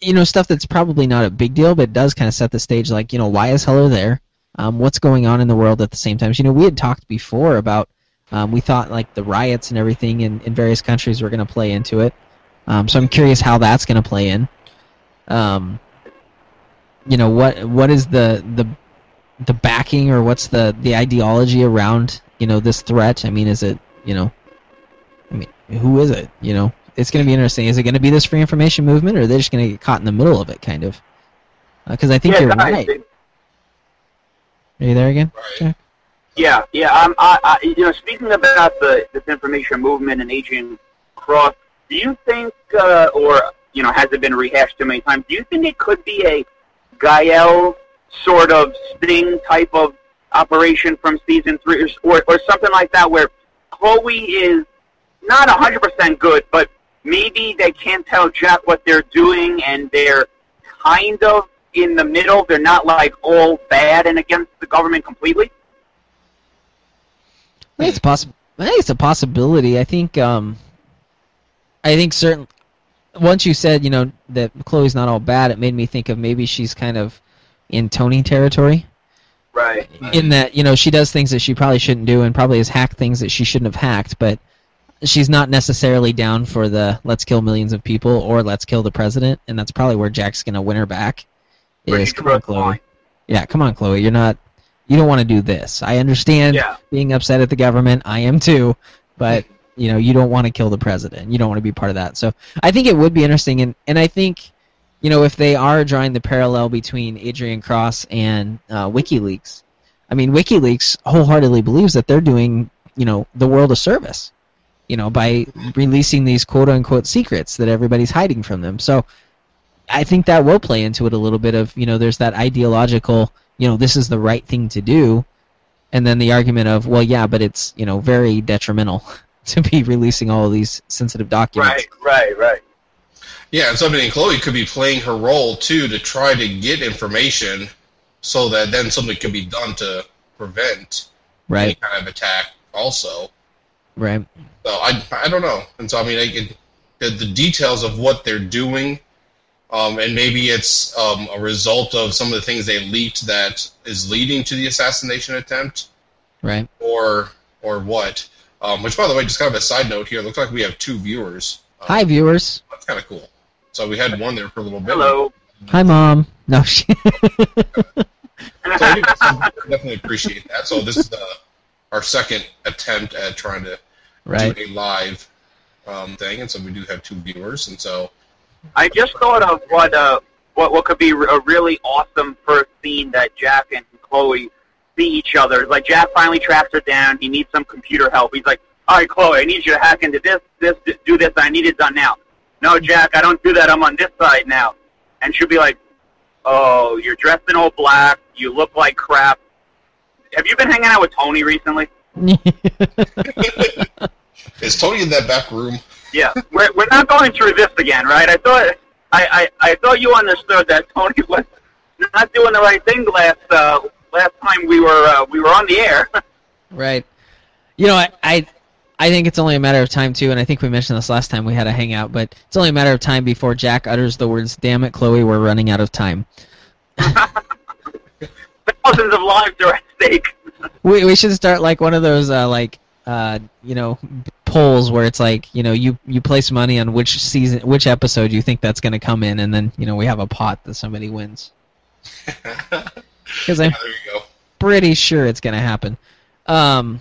you know, stuff that's probably not a big deal, but does kind of set the stage. Like, you know, why is Heller there? Um, what's going on in the world at the same time? You know, we had talked before about um, we thought like the riots and everything in, in various countries were going to play into it. Um, so I'm curious how that's going to play in. Um, you know what what is the the the backing or what's the the ideology around you know this threat? I mean, is it you know, I mean, who is it? You know, it's going to be interesting. Is it going to be this free information movement, or are they just going to get caught in the middle of it, kind of? Because I think yeah, you're right. it- Are you there again? Jack? Yeah, yeah. Um, I, I, you know, speaking about the disinformation movement and Adrian Cross, do you think, uh, or you know, has it been rehashed too many times? Do you think it could be a Gael sort of sting type of operation from season three, or, or something like that, where Chloe is not 100% good, but maybe they can't tell Jack what they're doing, and they're kind of in the middle. They're not like all bad and against the government completely. I think it's possible. I think it's a possibility. I think. Um, I think certain. Once you said, you know, that Chloe's not all bad, it made me think of maybe she's kind of in Tony territory. Right. In that, you know, she does things that she probably shouldn't do, and probably has hacked things that she shouldn't have hacked, but she's not necessarily down for the let's kill millions of people or let's kill the president, and that's probably where Jack's gonna win her back. Is come on, Chloe. line. Yeah, come on, Chloe. You're not. You don't want to do this. I understand Yeah. being upset at the government. I am too, but you know you don't want to kill the president. You don't want to be part of that. So I think it would be interesting, and and I think you know if they are drawing the parallel between Adrian Cross and uh, WikiLeaks, I mean WikiLeaks wholeheartedly believes that they're doing you know the world a service, you know by releasing these quote unquote secrets that everybody's hiding from them. So I think that will play into it a little bit of you know there's that ideological you know this is the right thing to do, and then the argument of well yeah but it's you know very detrimental to be releasing all of these sensitive documents. Right, right, right. Yeah, and so I mean, Chloe could be playing her role too to try to get information, so that then something can be done to prevent any Right, kind of attack. Also, right, so I I don't know, and so I mean, I could, the, the details of what they're doing, um, and maybe it's um, a result of some of the things they leaked that is leading to the assassination attempt, right. or or what. Um, which, by the way, just kind of a side note here, looks like we have two viewers. Um, Hi viewers. That's kind of cool. So we had one there for a little bit. Hello. Hi mom. No. she- So I do definitely appreciate that. So this is the, our second attempt at trying to right. do a live um, thing, and so we do have two viewers, and so I just thought of what uh what what could be a really awesome first scene that Jack and Chloe see each other. It's Like Jack finally tracks her down. He needs some computer help. He's like, "All right, Chloe, I need you to hack into this, this, do this. I need it done now." No, Jack, I don't do that. I'm on this side now. And she'll be like, "Oh, you're dressed in all black. You look like crap. Have you been hanging out with Tony recently?" is Tony in that back room? Yeah, we're we're not going through this again, right? I thought I, I, I thought you understood that Tony was not doing the right thing last uh, last time we were uh, we were on the air. Right. You know, I, I I think it's only a matter of time too, and I think we mentioned this last time we had a hangout, but it's only a matter of time before Jack utters the words "Damn it, Chloe, we're running out of time." Thousands of lives are at stake. We we should start like one of those uh, like uh, you know polls where it's like you know you you place money on which season which episode you think that's going to come in, and then you know we have a pot that somebody wins. Because I'm go. pretty sure it's going to happen. Um,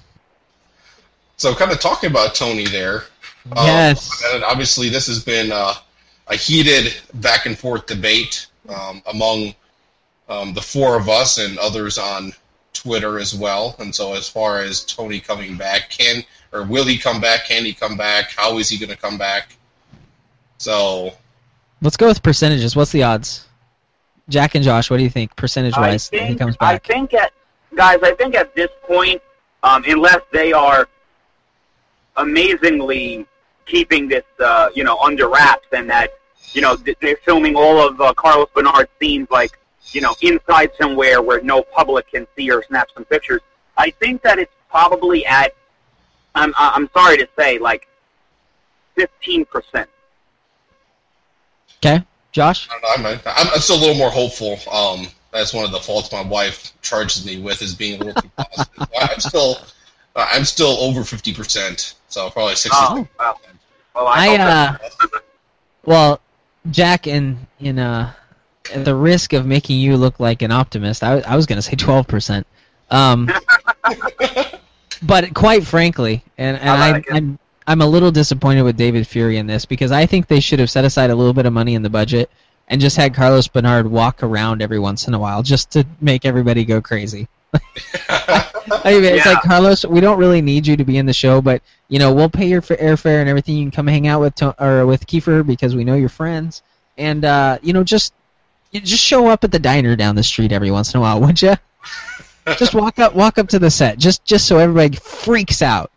So, kind of talking about Tony there. um, Yes. and obviously, this has been uh, a heated back and forth debate um, among um, the four of us and others on Twitter as well. And so, as far as Tony coming back, can or will he come back? Can he come back? How is he going to come back? So, let's go with percentages. What's the odds? Jack and Josh, what do you think percentage wise that he think comes I think at guys, I think at this point, um, unless they are amazingly keeping this uh, you know under wraps and that you know they're filming all of uh, Carlos Bernard's scenes like you know inside somewhere where no public can see or snap some pictures. I think that it's probably at I'm I'm sorry to say like fifteen percent. Okay, Josh. I don't know, I'm, I'm, I'm still a little more hopeful. Um, that's one of the faults my wife charges me with is being a little too positive. I'm still, uh, I'm still over fifty percent, so probably sixty. Oh, well, well I, I uh, well, Jack, in in uh, at the risk of making you look like an optimist, I, I was going to say twelve percent. Um, but quite frankly, and and I like it. I'm I'm a little disappointed with David Fury in this because I think they should have set aside a little bit of money in the budget and just had Carlos Bernard walk around every once in a while just to make everybody go crazy. I mean, it's Yeah. like Carlos. We don't really need you to be in the show, but you know, we'll pay your airfare and everything. You can come hang out with to- or with Kiefer because we know you're friends, and uh, you know, just you just show up at the diner down the street every once in a while, would you? just walk up, walk up to the set, just just so everybody freaks out.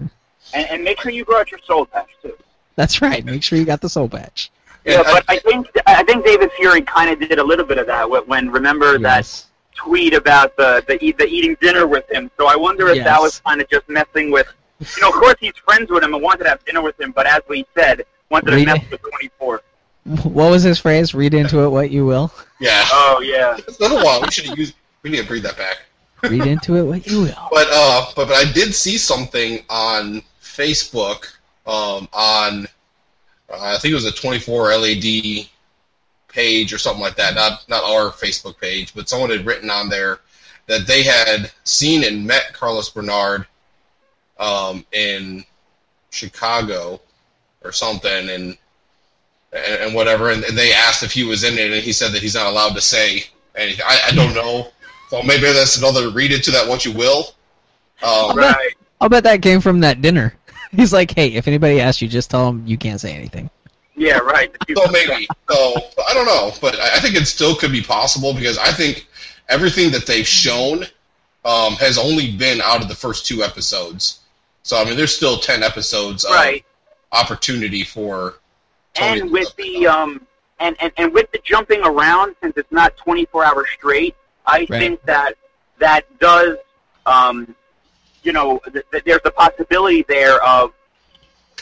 And, and make sure you grow out your soul patch too. That's right. Make sure you got the soul patch. Yeah, but I think I think David Fury kind of did a little bit of that when- when remember that tweet about the the, eat, the eating dinner with him. So I wonder if that was kind of just messing with. You know, of course he's friends with him and wanted to have dinner with him, but as we said, wanted to Read mess it. with 24. What was his phrase? Read into it what you will. yeah. Oh yeah. It's been a while. We should have used. We need to bring that back. Read into it what you will. But uh, but, but I did see something on Facebook. Um, on uh, I think it was a 24 LED page or something like that. Not not our Facebook page, but someone had written on there that they had seen and met Carlos Bernard um, in Chicago or something, and and, and whatever. And, and they asked if he was in it, and he said that he's not allowed to say anything. I, I don't know. So maybe that's another read into that what you will. Um, Right. I'll bet that came from that dinner. He's like, hey, if anybody asks you, just tell them you can't say anything. Yeah. Right. So maybe. So I don't know, but I I think it still could be possible because I think everything that they've shown um, has only been out of the first two episodes. So I mean, there's still ten episodes of opportunity for. And with the um and, and and with the jumping around since it's not 24 hours straight i Right. think that that does um you know th- th- there's the possibility there of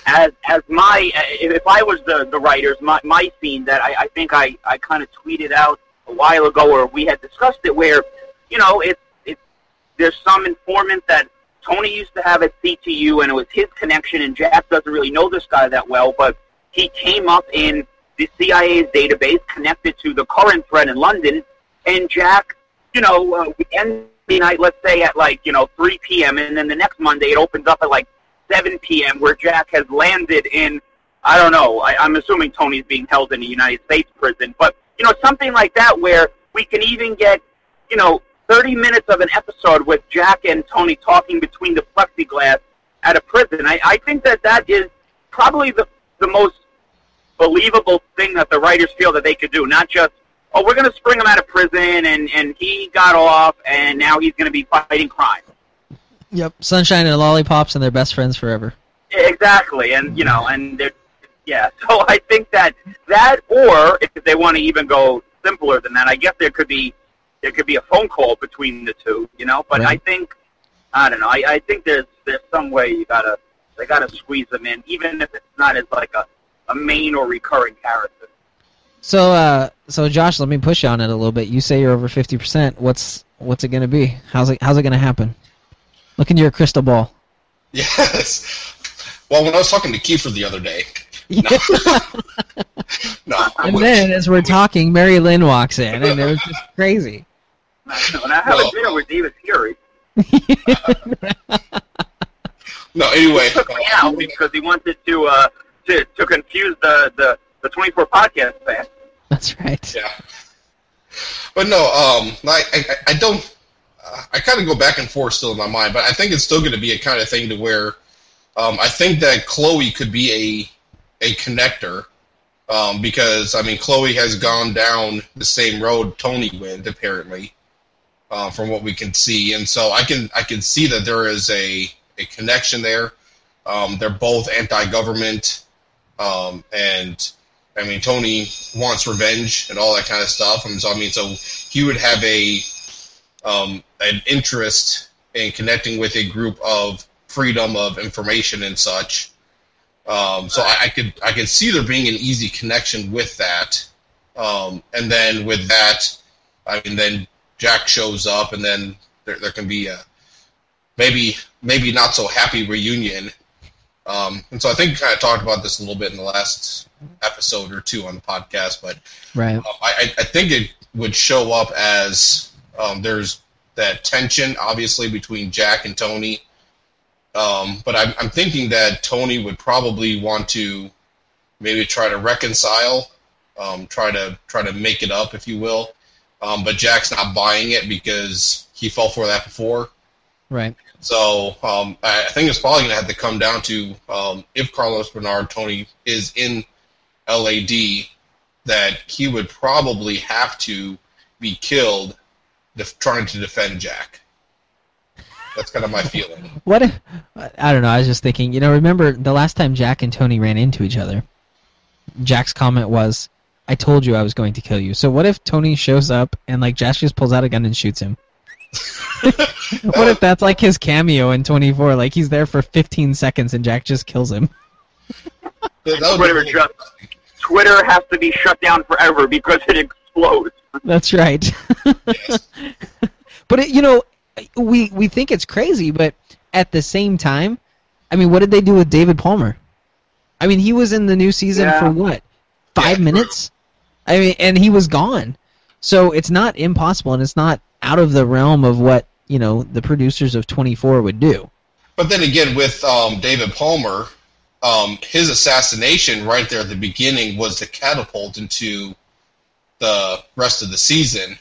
as as my if i was the the writers my my scene that i i think i i kind of tweeted out a while ago or we had discussed it where you know it's it's there's some informant that Tony used to have at CTU, and it was his connection. And Jack doesn't really know this guy that well, but he came up in the CIA's database connected to the current threat in London. And Jack, you know, uh, we end the night, let's say at like you know 3 p.m., and then the next Monday it opens up at like 7 p.m., where Jack has landed in. I don't know. I, I'm assuming Tony's being held in a United States prison, but you know, something like that where we can even get, you know, 30 minutes of an episode with Jack and Tony talking between the plexiglass at a prison. I, I think that that is probably the, the most believable thing that the writers feel that they could do. Not just, oh, we're going to spring him out of prison and, and he got off and now he's going to be fighting crime. Yep. Sunshine and lollipops, and they're best friends forever. Exactly, and you know, and they're, yeah. So I think that that, or if they want to even go simpler than that, I guess there could be there could be a phone call between the two, you know. But I think I don't know. I, I think there's there's some way you gotta they gotta squeeze them in, even if it's not as like a a main or recurring character. So, uh, so Josh, let me push you on it a little bit. You say you're over fifty percent. What's what's it gonna be? How's it How's it gonna happen? Look into your crystal ball. Yes. Well, when I was talking to Kiefer the other day, no, I and then, as we're talking, Mary Lynn walks in, and it was just crazy. When I have No. a dinner with David Fury, no. Anyway, took me uh, out because he wanted to uh to to confuse the the the 24 podcast fan. That's right. Yeah. But no, um, I, I, I don't. Uh, I kind of go back and forth still in my mind, but I think it's still going to be a kind of thing to where um, I think that Chloe could be a a connector um, because I mean Chloe has gone down the same road Tony went apparently, uh, from what we can see, and so I can I can see that there is a a connection there. Um, they're both anti-government, um, and I mean, Tony wants revenge and all that kind of stuff, and so I mean, so he would have a um, an interest in connecting with a group of freedom of information and such. Um, so I, I could I could see there being an easy connection with that, um, and then with that, I mean, then Jack shows up, and then there, there can be a maybe maybe not so happy reunion. Um, and so I think we kind of talked about this a little bit in the last episode or two on the podcast, but Right. um, I, I think it would show up as um, there's that tension, obviously, between Jack and Tony. Um, but I'm, I'm thinking that Tony would probably want to maybe try to reconcile, um, try to try to make it up, if you will. Um, but Jack's not buying it because he fell for that before. Right. So um, I think it's probably going to have to come down to um, if Carlos Bernard Tony is in LAD, that he would probably have to be killed def- trying to defend Jack. That's kind of my feeling. What if I don't know? I was just thinking. You know, remember the last time Jack and Tony ran into each other? Jack's comment was, "I told you I was going to kill you." So what if Tony shows up and like Jack just pulls out a gun and shoots him? what if that's like his cameo in 24? Like he's there for 15 seconds and Jack just kills him. That would be Twitter, really just, Twitter has to be shut down forever because it explodes. That's right. Yes. but it, you know, we we think it's crazy, but at the same time, I mean, what did they do with David Palmer? I mean, he was in the new season Yeah. for what? Five Yeah. minutes? I mean, and he was gone. So it's not impossible, and it's not out of the realm of what you know the producers of 24 would do. But then again, with um, David Palmer, um, his assassination right there at the beginning was the catapult into the rest of the season.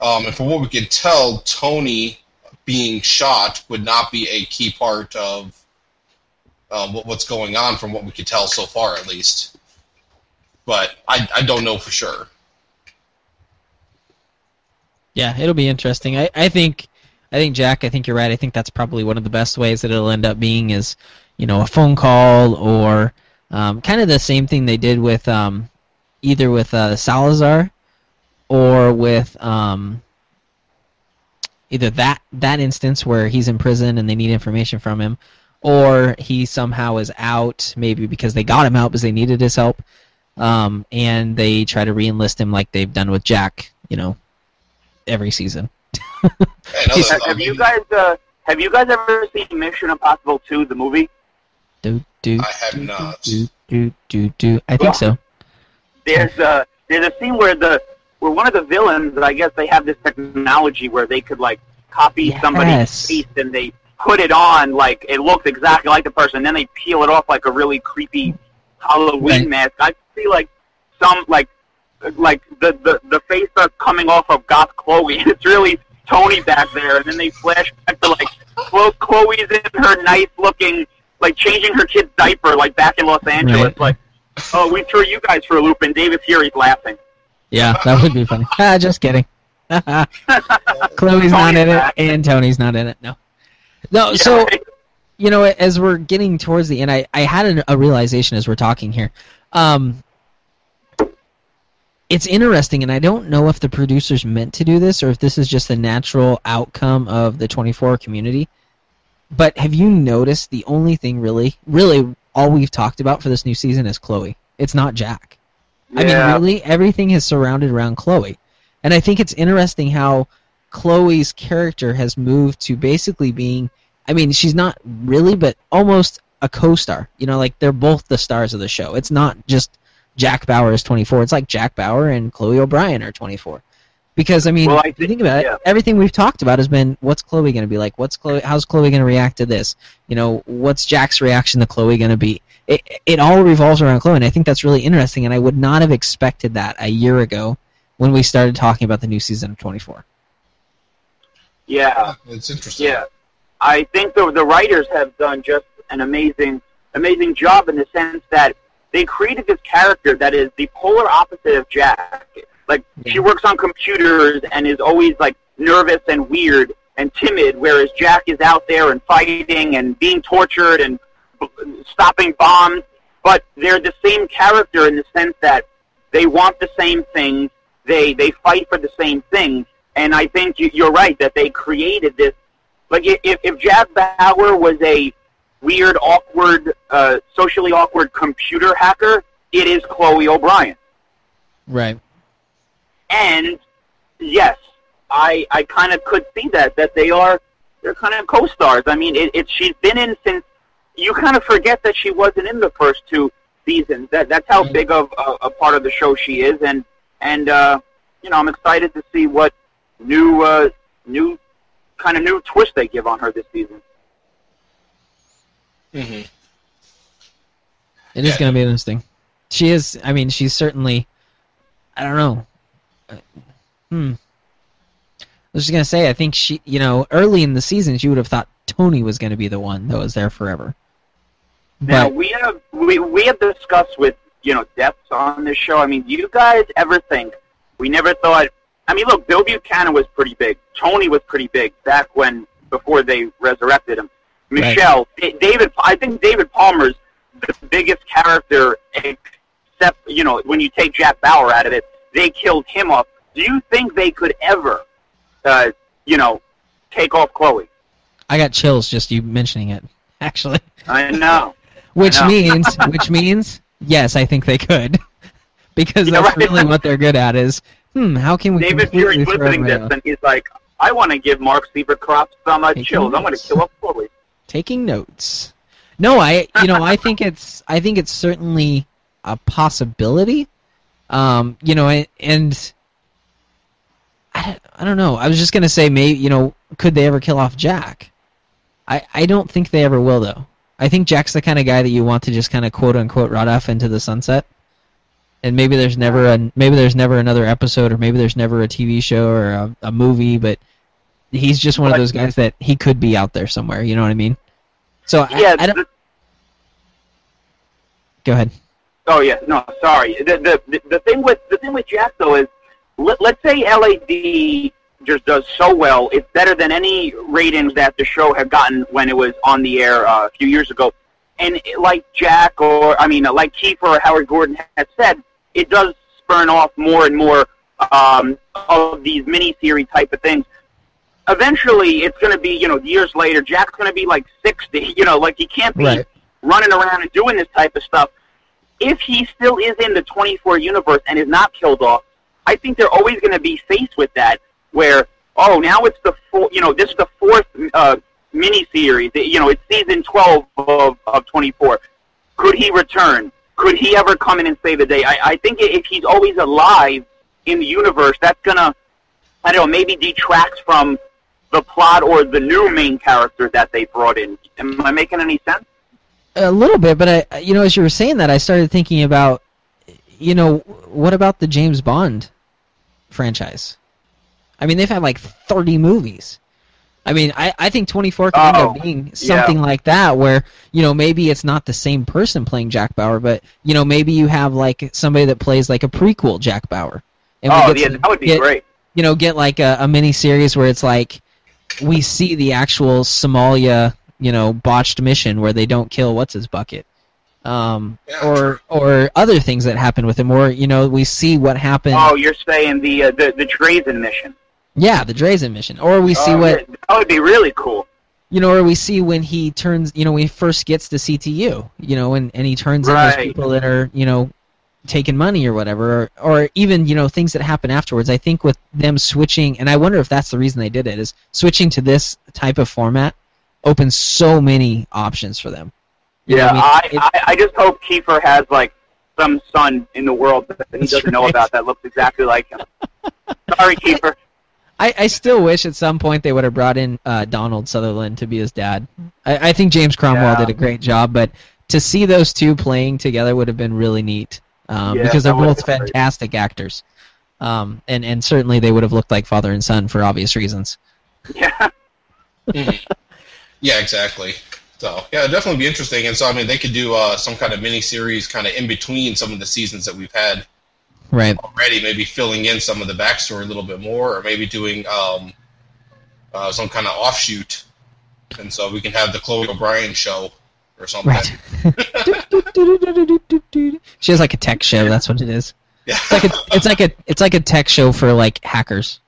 Um, and from what we could tell, Tony being shot would not be a key part of what, what's going on, from what we could tell so far, at least. But I, I don't know for sure. Yeah, it'll be interesting. I, I think I think Jack, I think you're right. I think that's probably one of the best ways that it'll end up being is, you know, a phone call or um, kind of the same thing they did with um, either with uh, Salazar or with um, either that that instance where he's in prison and they need information from him, or he somehow is out, maybe because they got him out because they needed his help, um, and they try to re-enlist him like they've done with Jack, you know, every season. And Have, have you guys uh, have you guys ever seen Mission Impossible 2, the movie? Do do I have not. do do do do. I think so. There's a there's a scene where the where one of the villains, I guess they have this technology where they could like copy Yes. somebody's face and they put it on like it looks exactly like the person, and then they peel it off like a really creepy Halloween Right. mask. I see like some like like the the the face that's coming off of Goth Chloe, it's really Tony back there, and then they flash back to like Chlo- Chloe's in her nice looking like changing her kid's diaper like back in Los Angeles, Right. like. Oh, we threw you guys for a loop, and David Fury's laughing. Yeah, that would be funny. ah, just kidding. Chloe's not in it, and Tony's not in it. No, no. So you know, as we're getting towards the end, I, I had a realization as we're talking here. Um, it's interesting, and I don't know if the producers meant to do this or if this is just a natural outcome of the 24 community. But have you noticed the only thing really, really, all we've talked about for this new season is Chloe? It's not Jack. I mean, really, everything is surrounded around Chloe. And I think it's interesting how Chloe's character has moved to basically being I mean, she's not really, but almost a co-star. You know, like they're both the stars of the show. It's not just Jack Bauer is 24. It's like Jack Bauer and Chloe O'Brian are 24. Because I mean, Well, I if you think- think about it, everything we've talked about has been what's Chloe going to be like? What's Chloe? How's Chloe going to react to this? You know, what's Jack's reaction to Chloe going to be? It it all revolves around Chloe, and I think that's really interesting. And I would not have expected that a year ago when we started talking about the new season of 24. Yeah, It's interesting. yeah. I think the the writers have done just an amazing amazing job in the sense that they created this character that is the polar opposite of Jack. Like she works on computers and is always like nervous and weird and timid, whereas Jack is out there and fighting and being tortured and b- stopping bombs. But they're the same character in the sense that they want the same things. They they fight for the same things. And I think you, you're right that they created this. Like if if Jack Bauer was a weird, awkward, uh, socially awkward computer hacker, it is Chloe O'Brian. Right. And yes, I I kind of could see that that they are they're kind of co-stars. I mean, it, it she's been in since you kind of forget that she wasn't in the first two seasons. That that's how big of a, a part of the show she is, and and uh, you know I'm excited to see what new uh, new kind of new twist they give on her this season. Hmm It is Yeah. going to be interesting. She is. I mean, she's certainly. I don't know. Uh, Hmm. was just gonna say, I think she, you know, early in the season, she would have thought Tony was gonna be the one that was there forever. Now But we have we we have discussed with you know deaths on this show. I mean, do you guys ever think we never thought? I mean, look, Bill Buchanan was pretty big. Tony was pretty big back when before they resurrected him. Right. Michelle, Da- David. I think David Palmer's the biggest character, except you know when you take Jack Bauer out of it, they killed him off. Do you think they could ever, uh, you know, take off Chloe? I got chills just you mentioning it, actually. I know. Which know. means, which means, yes, I think they could, because Yeah, that's right. really what they're good at. Is hmm, how can we David Fury's listening this, and he's like, I want to give Mark Sievercroft some uh, chills. I'm going to kill off Chloe. Taking notes. No, I you know I think it's I think it's certainly a possibility. Um, you know, and- I, I don't know. I was just gonna say maybe you know could they ever kill off Jack? I I don't think they ever will though. I think Jack's the kind of guy that you want to just kind of quote unquote rot off into the sunset. And maybe there's never a maybe there's never another episode or maybe there's never a TV show or a, a movie, but he's just one of those guys that he could be out there somewhere. You know what I mean? So I, yeah. I don't. Go ahead. oh yeah. No, sorry. The, the the thing with the thing with Jack though is, let, let's say LAD just does so well. It's better than any ratings that the show had gotten when it was on the air uh, a few years ago. And it- like Jack or I mean, like Kiefer or Howard Gordon has said, it does spurn off more and more um, of these miniseries type of things. Eventually, it's going to be you know years later. Jack's going to be like sixty. You know, like he can't be Right. running around and doing this type of stuff. If he still is in the 24 universe and is not killed off, I think they're always going to be faced with that. Where oh, now it's the four, you know this is the fourth uh, miniseries. You know, it's season 12 of of 24. Could he return? Could he ever come in and save the day? I, I think if he's always alive in the universe, that's gonna I don't know maybe detracts from the plot or the new main character that they brought in. Am I making any sense? A little bit, but I, you know, as you were saying that, I started thinking about, you know, what about the James Bond franchise? I mean, they've had like 30 movies. I mean, I, I think 24 could end Oh, up being something like that, where you know maybe it's not the same person playing Jack Bauer, but you know maybe you have like somebody that plays like a prequel Jack Bauer. And oh, yeah, to that would be get- great. you know, get like a, a mini series where it's like we see the actual Somalia, you know, botched mission where they don't kill what's his bucket, um, Yeah, or or other things that happen with him, or you know, we see what happened. Oh, you're saying the uh, the the Drazen mission? Yeah, the Drazen mission, or we see Oh, what that would be really cool. you know, or we see when he turns, you know, when he first gets to CTU, you know, and and he turns in those people that are, you know, taking money or whatever, or, or even you know things that happen afterwards. I think with them switching, and I wonder if that's the reason they did it, is switching to this type of format opens so many options for them. You Yeah, I, I mean? It- I I just hope Kiefer has like some son in the world that he doesn't know about that looks exactly like him. Sorry, Kiefer. I, I still wish at some point they would have brought in uh, Donald Sutherland to be his dad. I, I think James Cromwell Yeah. did a great job, but to see those two playing together would have been really neat um, Yeah, because they're that would have both been great. fantastic actors. Um, and, and certainly they would have looked like father and son for obvious reasons. Yeah, Mhm. yeah, exactly. So yeah, it'd definitely be interesting. And so I mean, they could do uh, some kind of mini series, kind of in between some of the seasons that we've had Right. already. Maybe filling in some of the backstory a little bit more, or maybe doing um, uh, some kind of offshoot. And so we can have the Chloe O'Brian show or something. Right. she has like a tech show. That's what it is. Yeah. It's like a, it's like a, it's like a tech show for like hackers.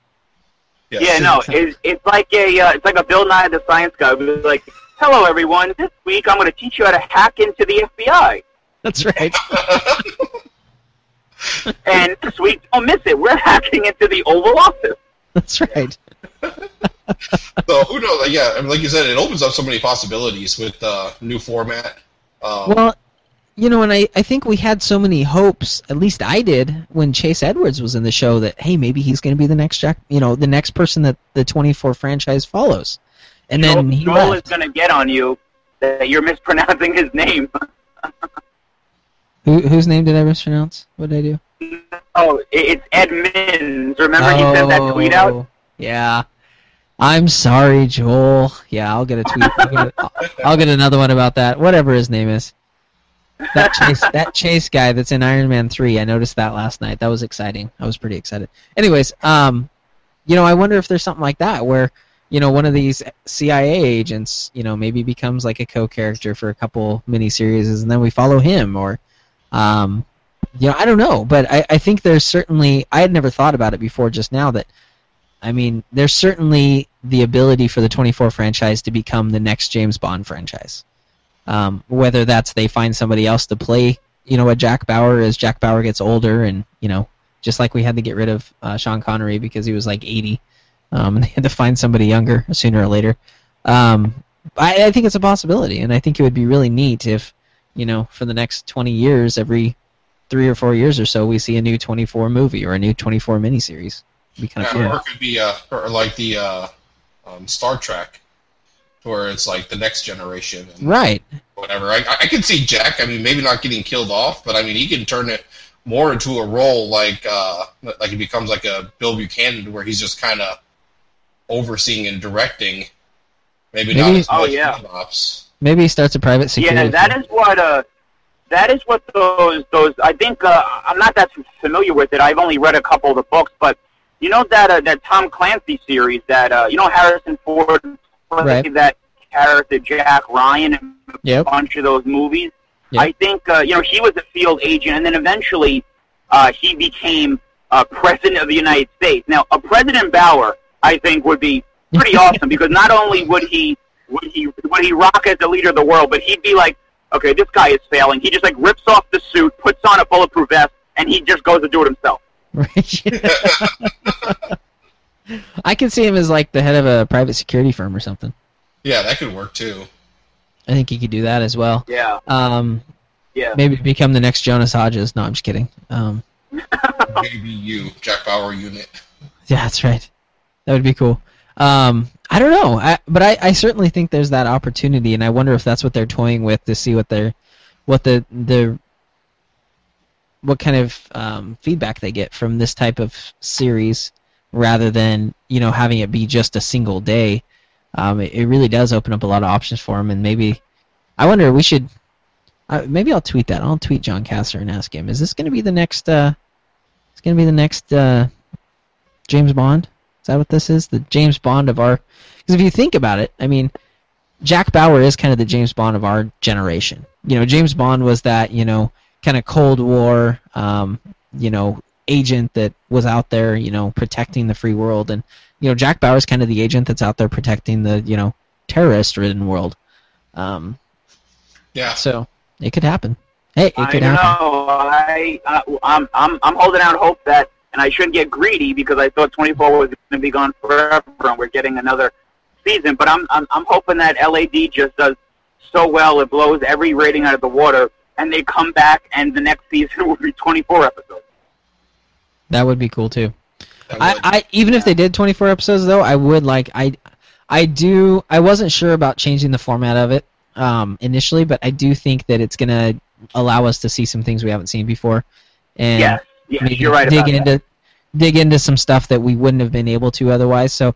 Yes. yeah, no, it's, it's like a uh, it's like a Bill Nye the Science Guy. It was like, hello everyone. This week I'm going to teach you how to hack into the FBI. That's right. And this week, don't miss it. We're hacking into the Oval Office. That's right. So who knows? Like, yeah, I mean, like you said, it opens up so many possibilities with uh, new format. Um, Well, you know, and I, I think we had so many hopes, at least I did, when Chase Edwards was in the show that, hey, maybe he's going to be the next Jack, you know, the next person that the 24 franchise follows. And then Joel, he Joel left. is going to get on you that you're mispronouncing his name. Who, whose name did I mispronounce? What did I do? Oh, it's Edmunds. Mins. Remember he sent that tweet out? Yeah. I'm sorry, Joel. Yeah, I'll get a tweet. I'll get, I'll, I'll get another one about that. Whatever his name is. That chase, that chase guy that's in Iron Man three. I noticed that last night. That was exciting. I was pretty excited. Anyways, um, you know, I wonder if there's something like that where, you know, one of these CIA agents, you know, maybe becomes like a co-character for a couple miniseries, and then we follow him, or, um, you know, I don't know, but I, I think there's certainly I had never thought about it before just now that I mean, there's certainly the ability for the 24 franchise to become the next James Bond franchise. Um, whether that's they find somebody else to play, you know, a Jack Bauer as Jack Bauer gets older, and you know, just like we had to get rid of uh, Sean Connery because he was like 80, um, and they had to find somebody younger sooner or later. Um, I, I think it's a possibility, and I think it would be really neat if, you know, for the next 20 years, every three or four years or so, we see a new 24 movie or a new 24 miniseries. It'd be kind of Yeah, cool. or it could be uh, or like the uh, um, Star Trek, where it's like the next generation and Right. whatever. I, I can see Jack. I mean, maybe not getting killed off, but I mean, he can turn it more into a role like uh, like he becomes like a Bill Buchanan, where he's just kind of overseeing and directing. Maybe, not Maybe- as Oh, yeah. ops. Maybe he starts a private security. Yeah, that is what uh, that is what those those. I think uh, I'm not that familiar with it. I've only read a couple of the books, but you know that uh, that Tom Clancy series that uh, you know Harrison Ford played Right. that character Jack Ryan in a Yep. bunch of those movies. Yep. I think uh, you know he was a field agent, and then eventually uh, he became uh, president of the United States. Now, a President Bauer, I think, would be pretty awesome because not only would he would he would he rock as the leader of the world, but he'd be like, okay, this guy is failing. He just like rips off the suit, puts on a bulletproof vest, and he just goes to do it himself. Right. I can see him as like the head of a private security firm or something. Yeah, that could work too. I think he could do that as well. Yeah, Um, yeah. maybe become the next Jonas Hodges. No, I'm just kidding. Um, Maybe you, Jack Bauer unit. yeah, that's right. That would be cool. Um, I don't know, I, but I, I certainly think there's that opportunity, and I wonder if that's what they're toying with to see what they're, what the the, what kind of um, feedback they get from this type of series, rather than you know having it be just a single day. Um, it, it really does open up a lot of options for them, and maybe I wonder we should. Uh, maybe I'll tweet that. I'll tweet Jon Cassar and ask him: Is this going to be the next? Uh, it's going to be the next uh, James Bond? Is that what this is? The James Bond of our. Because if you think about it, I mean, Jack Bauer is kind of the James Bond of our generation. You know, James Bond was that you know kind of Cold War, um, you know, agent that was out there, you know, protecting the free world, and you know, Jack Bauer is kind of the agent that's out there protecting the you know terrorist-ridden world. Um, Yeah, so it could happen. Hey, it could don't happen. know. I uh, I'm I'm I'm holding out hope that, and I shouldn't get greedy because I thought 24 was going to be gone forever, and we're getting another season. But I'm I'm I'm hoping that LAD just does so well it blows every rating out of the water, and they come back, and the next season will be 24 episodes. That would be cool too. I. I even if they did 24 episodes though, I would like I I do I wasn't sure about changing the format of it um, initially, but I do think that it's gonna allow us to see some things we haven't seen before, and yes, yes, maybe you're right dig into that. dig into some stuff that we wouldn't have been able to otherwise. So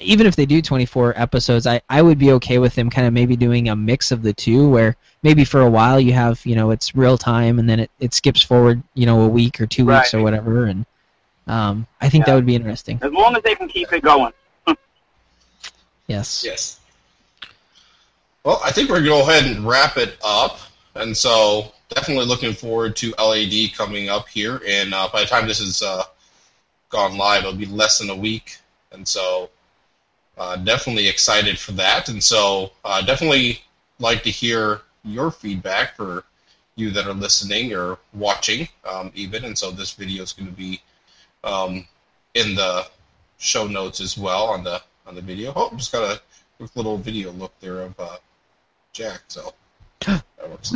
even if they do 24 episodes, I, I would be okay with them kind of maybe doing a mix of the two where maybe for a while you have, you know, it's real time and then it, it skips forward, you know, a week or two weeks Right. or whatever. And um, I think that would be interesting. As long as they can keep it going. Yes. Yes. Well, I think we're going to go ahead and wrap it up. And so, definitely looking forward to LAD coming up here. And uh, by the time this is uh, gone live, it'll be less than a week. And so, uh, definitely excited for that. And so, uh, definitely like to hear your feedback for you that are listening or watching, um, even. And so, this video is going to be um, in the show notes as well on the on the video. Oh, I just got a quick little video look there of uh, Jack. So that works.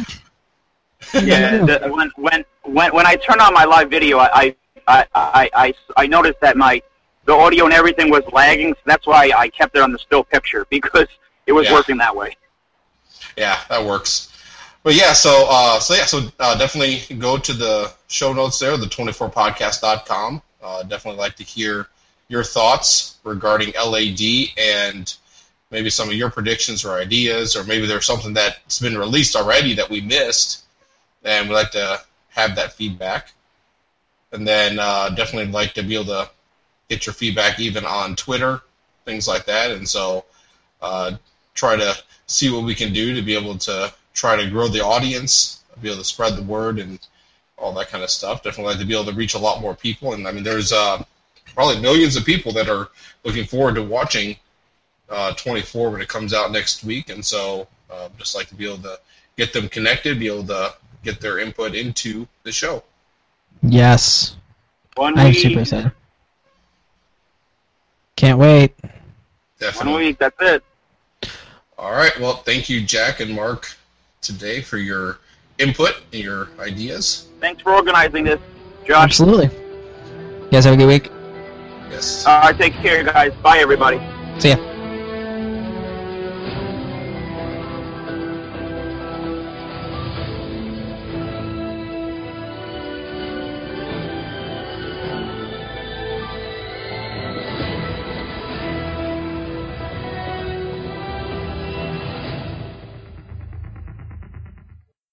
Yeah, the, when when when when I turn on my live video, I I I I, I noticed that my the audio and everything was lagging. So that's why I kept it on the still picture because it was Yeah. working that way. Yeah, that works. But yeah, so uh, so yeah, so uh, definitely go to the show notes there, the 24podcast.com. Uh, definitely like to hear your thoughts regarding LAD and maybe some of your predictions or ideas, or maybe there's something that's been released already that we missed, and we'd like to have that feedback. And then uh, definitely like to be able to get your feedback even on Twitter, things like that. And so uh, try to see what we can do to be able to try to grow the audience, be able to spread the word, and all that kind of stuff. Definitely like to be able to reach a lot more people. And I mean, there's uh, probably millions of people that are looking forward to watching uh, 24 when it comes out next week. And so uh, just like to be able to get them connected, be able to get their input into the show. Yes. One I'm super excited. Can't wait. Definitely. One week. That's it. All right. Well, thank you, Jack and Mark, today for your input and your ideas. Thanks for organizing this, Josh. Absolutely. You guys have a good week. Yes. All right, take care, guys. Bye, everybody. See ya.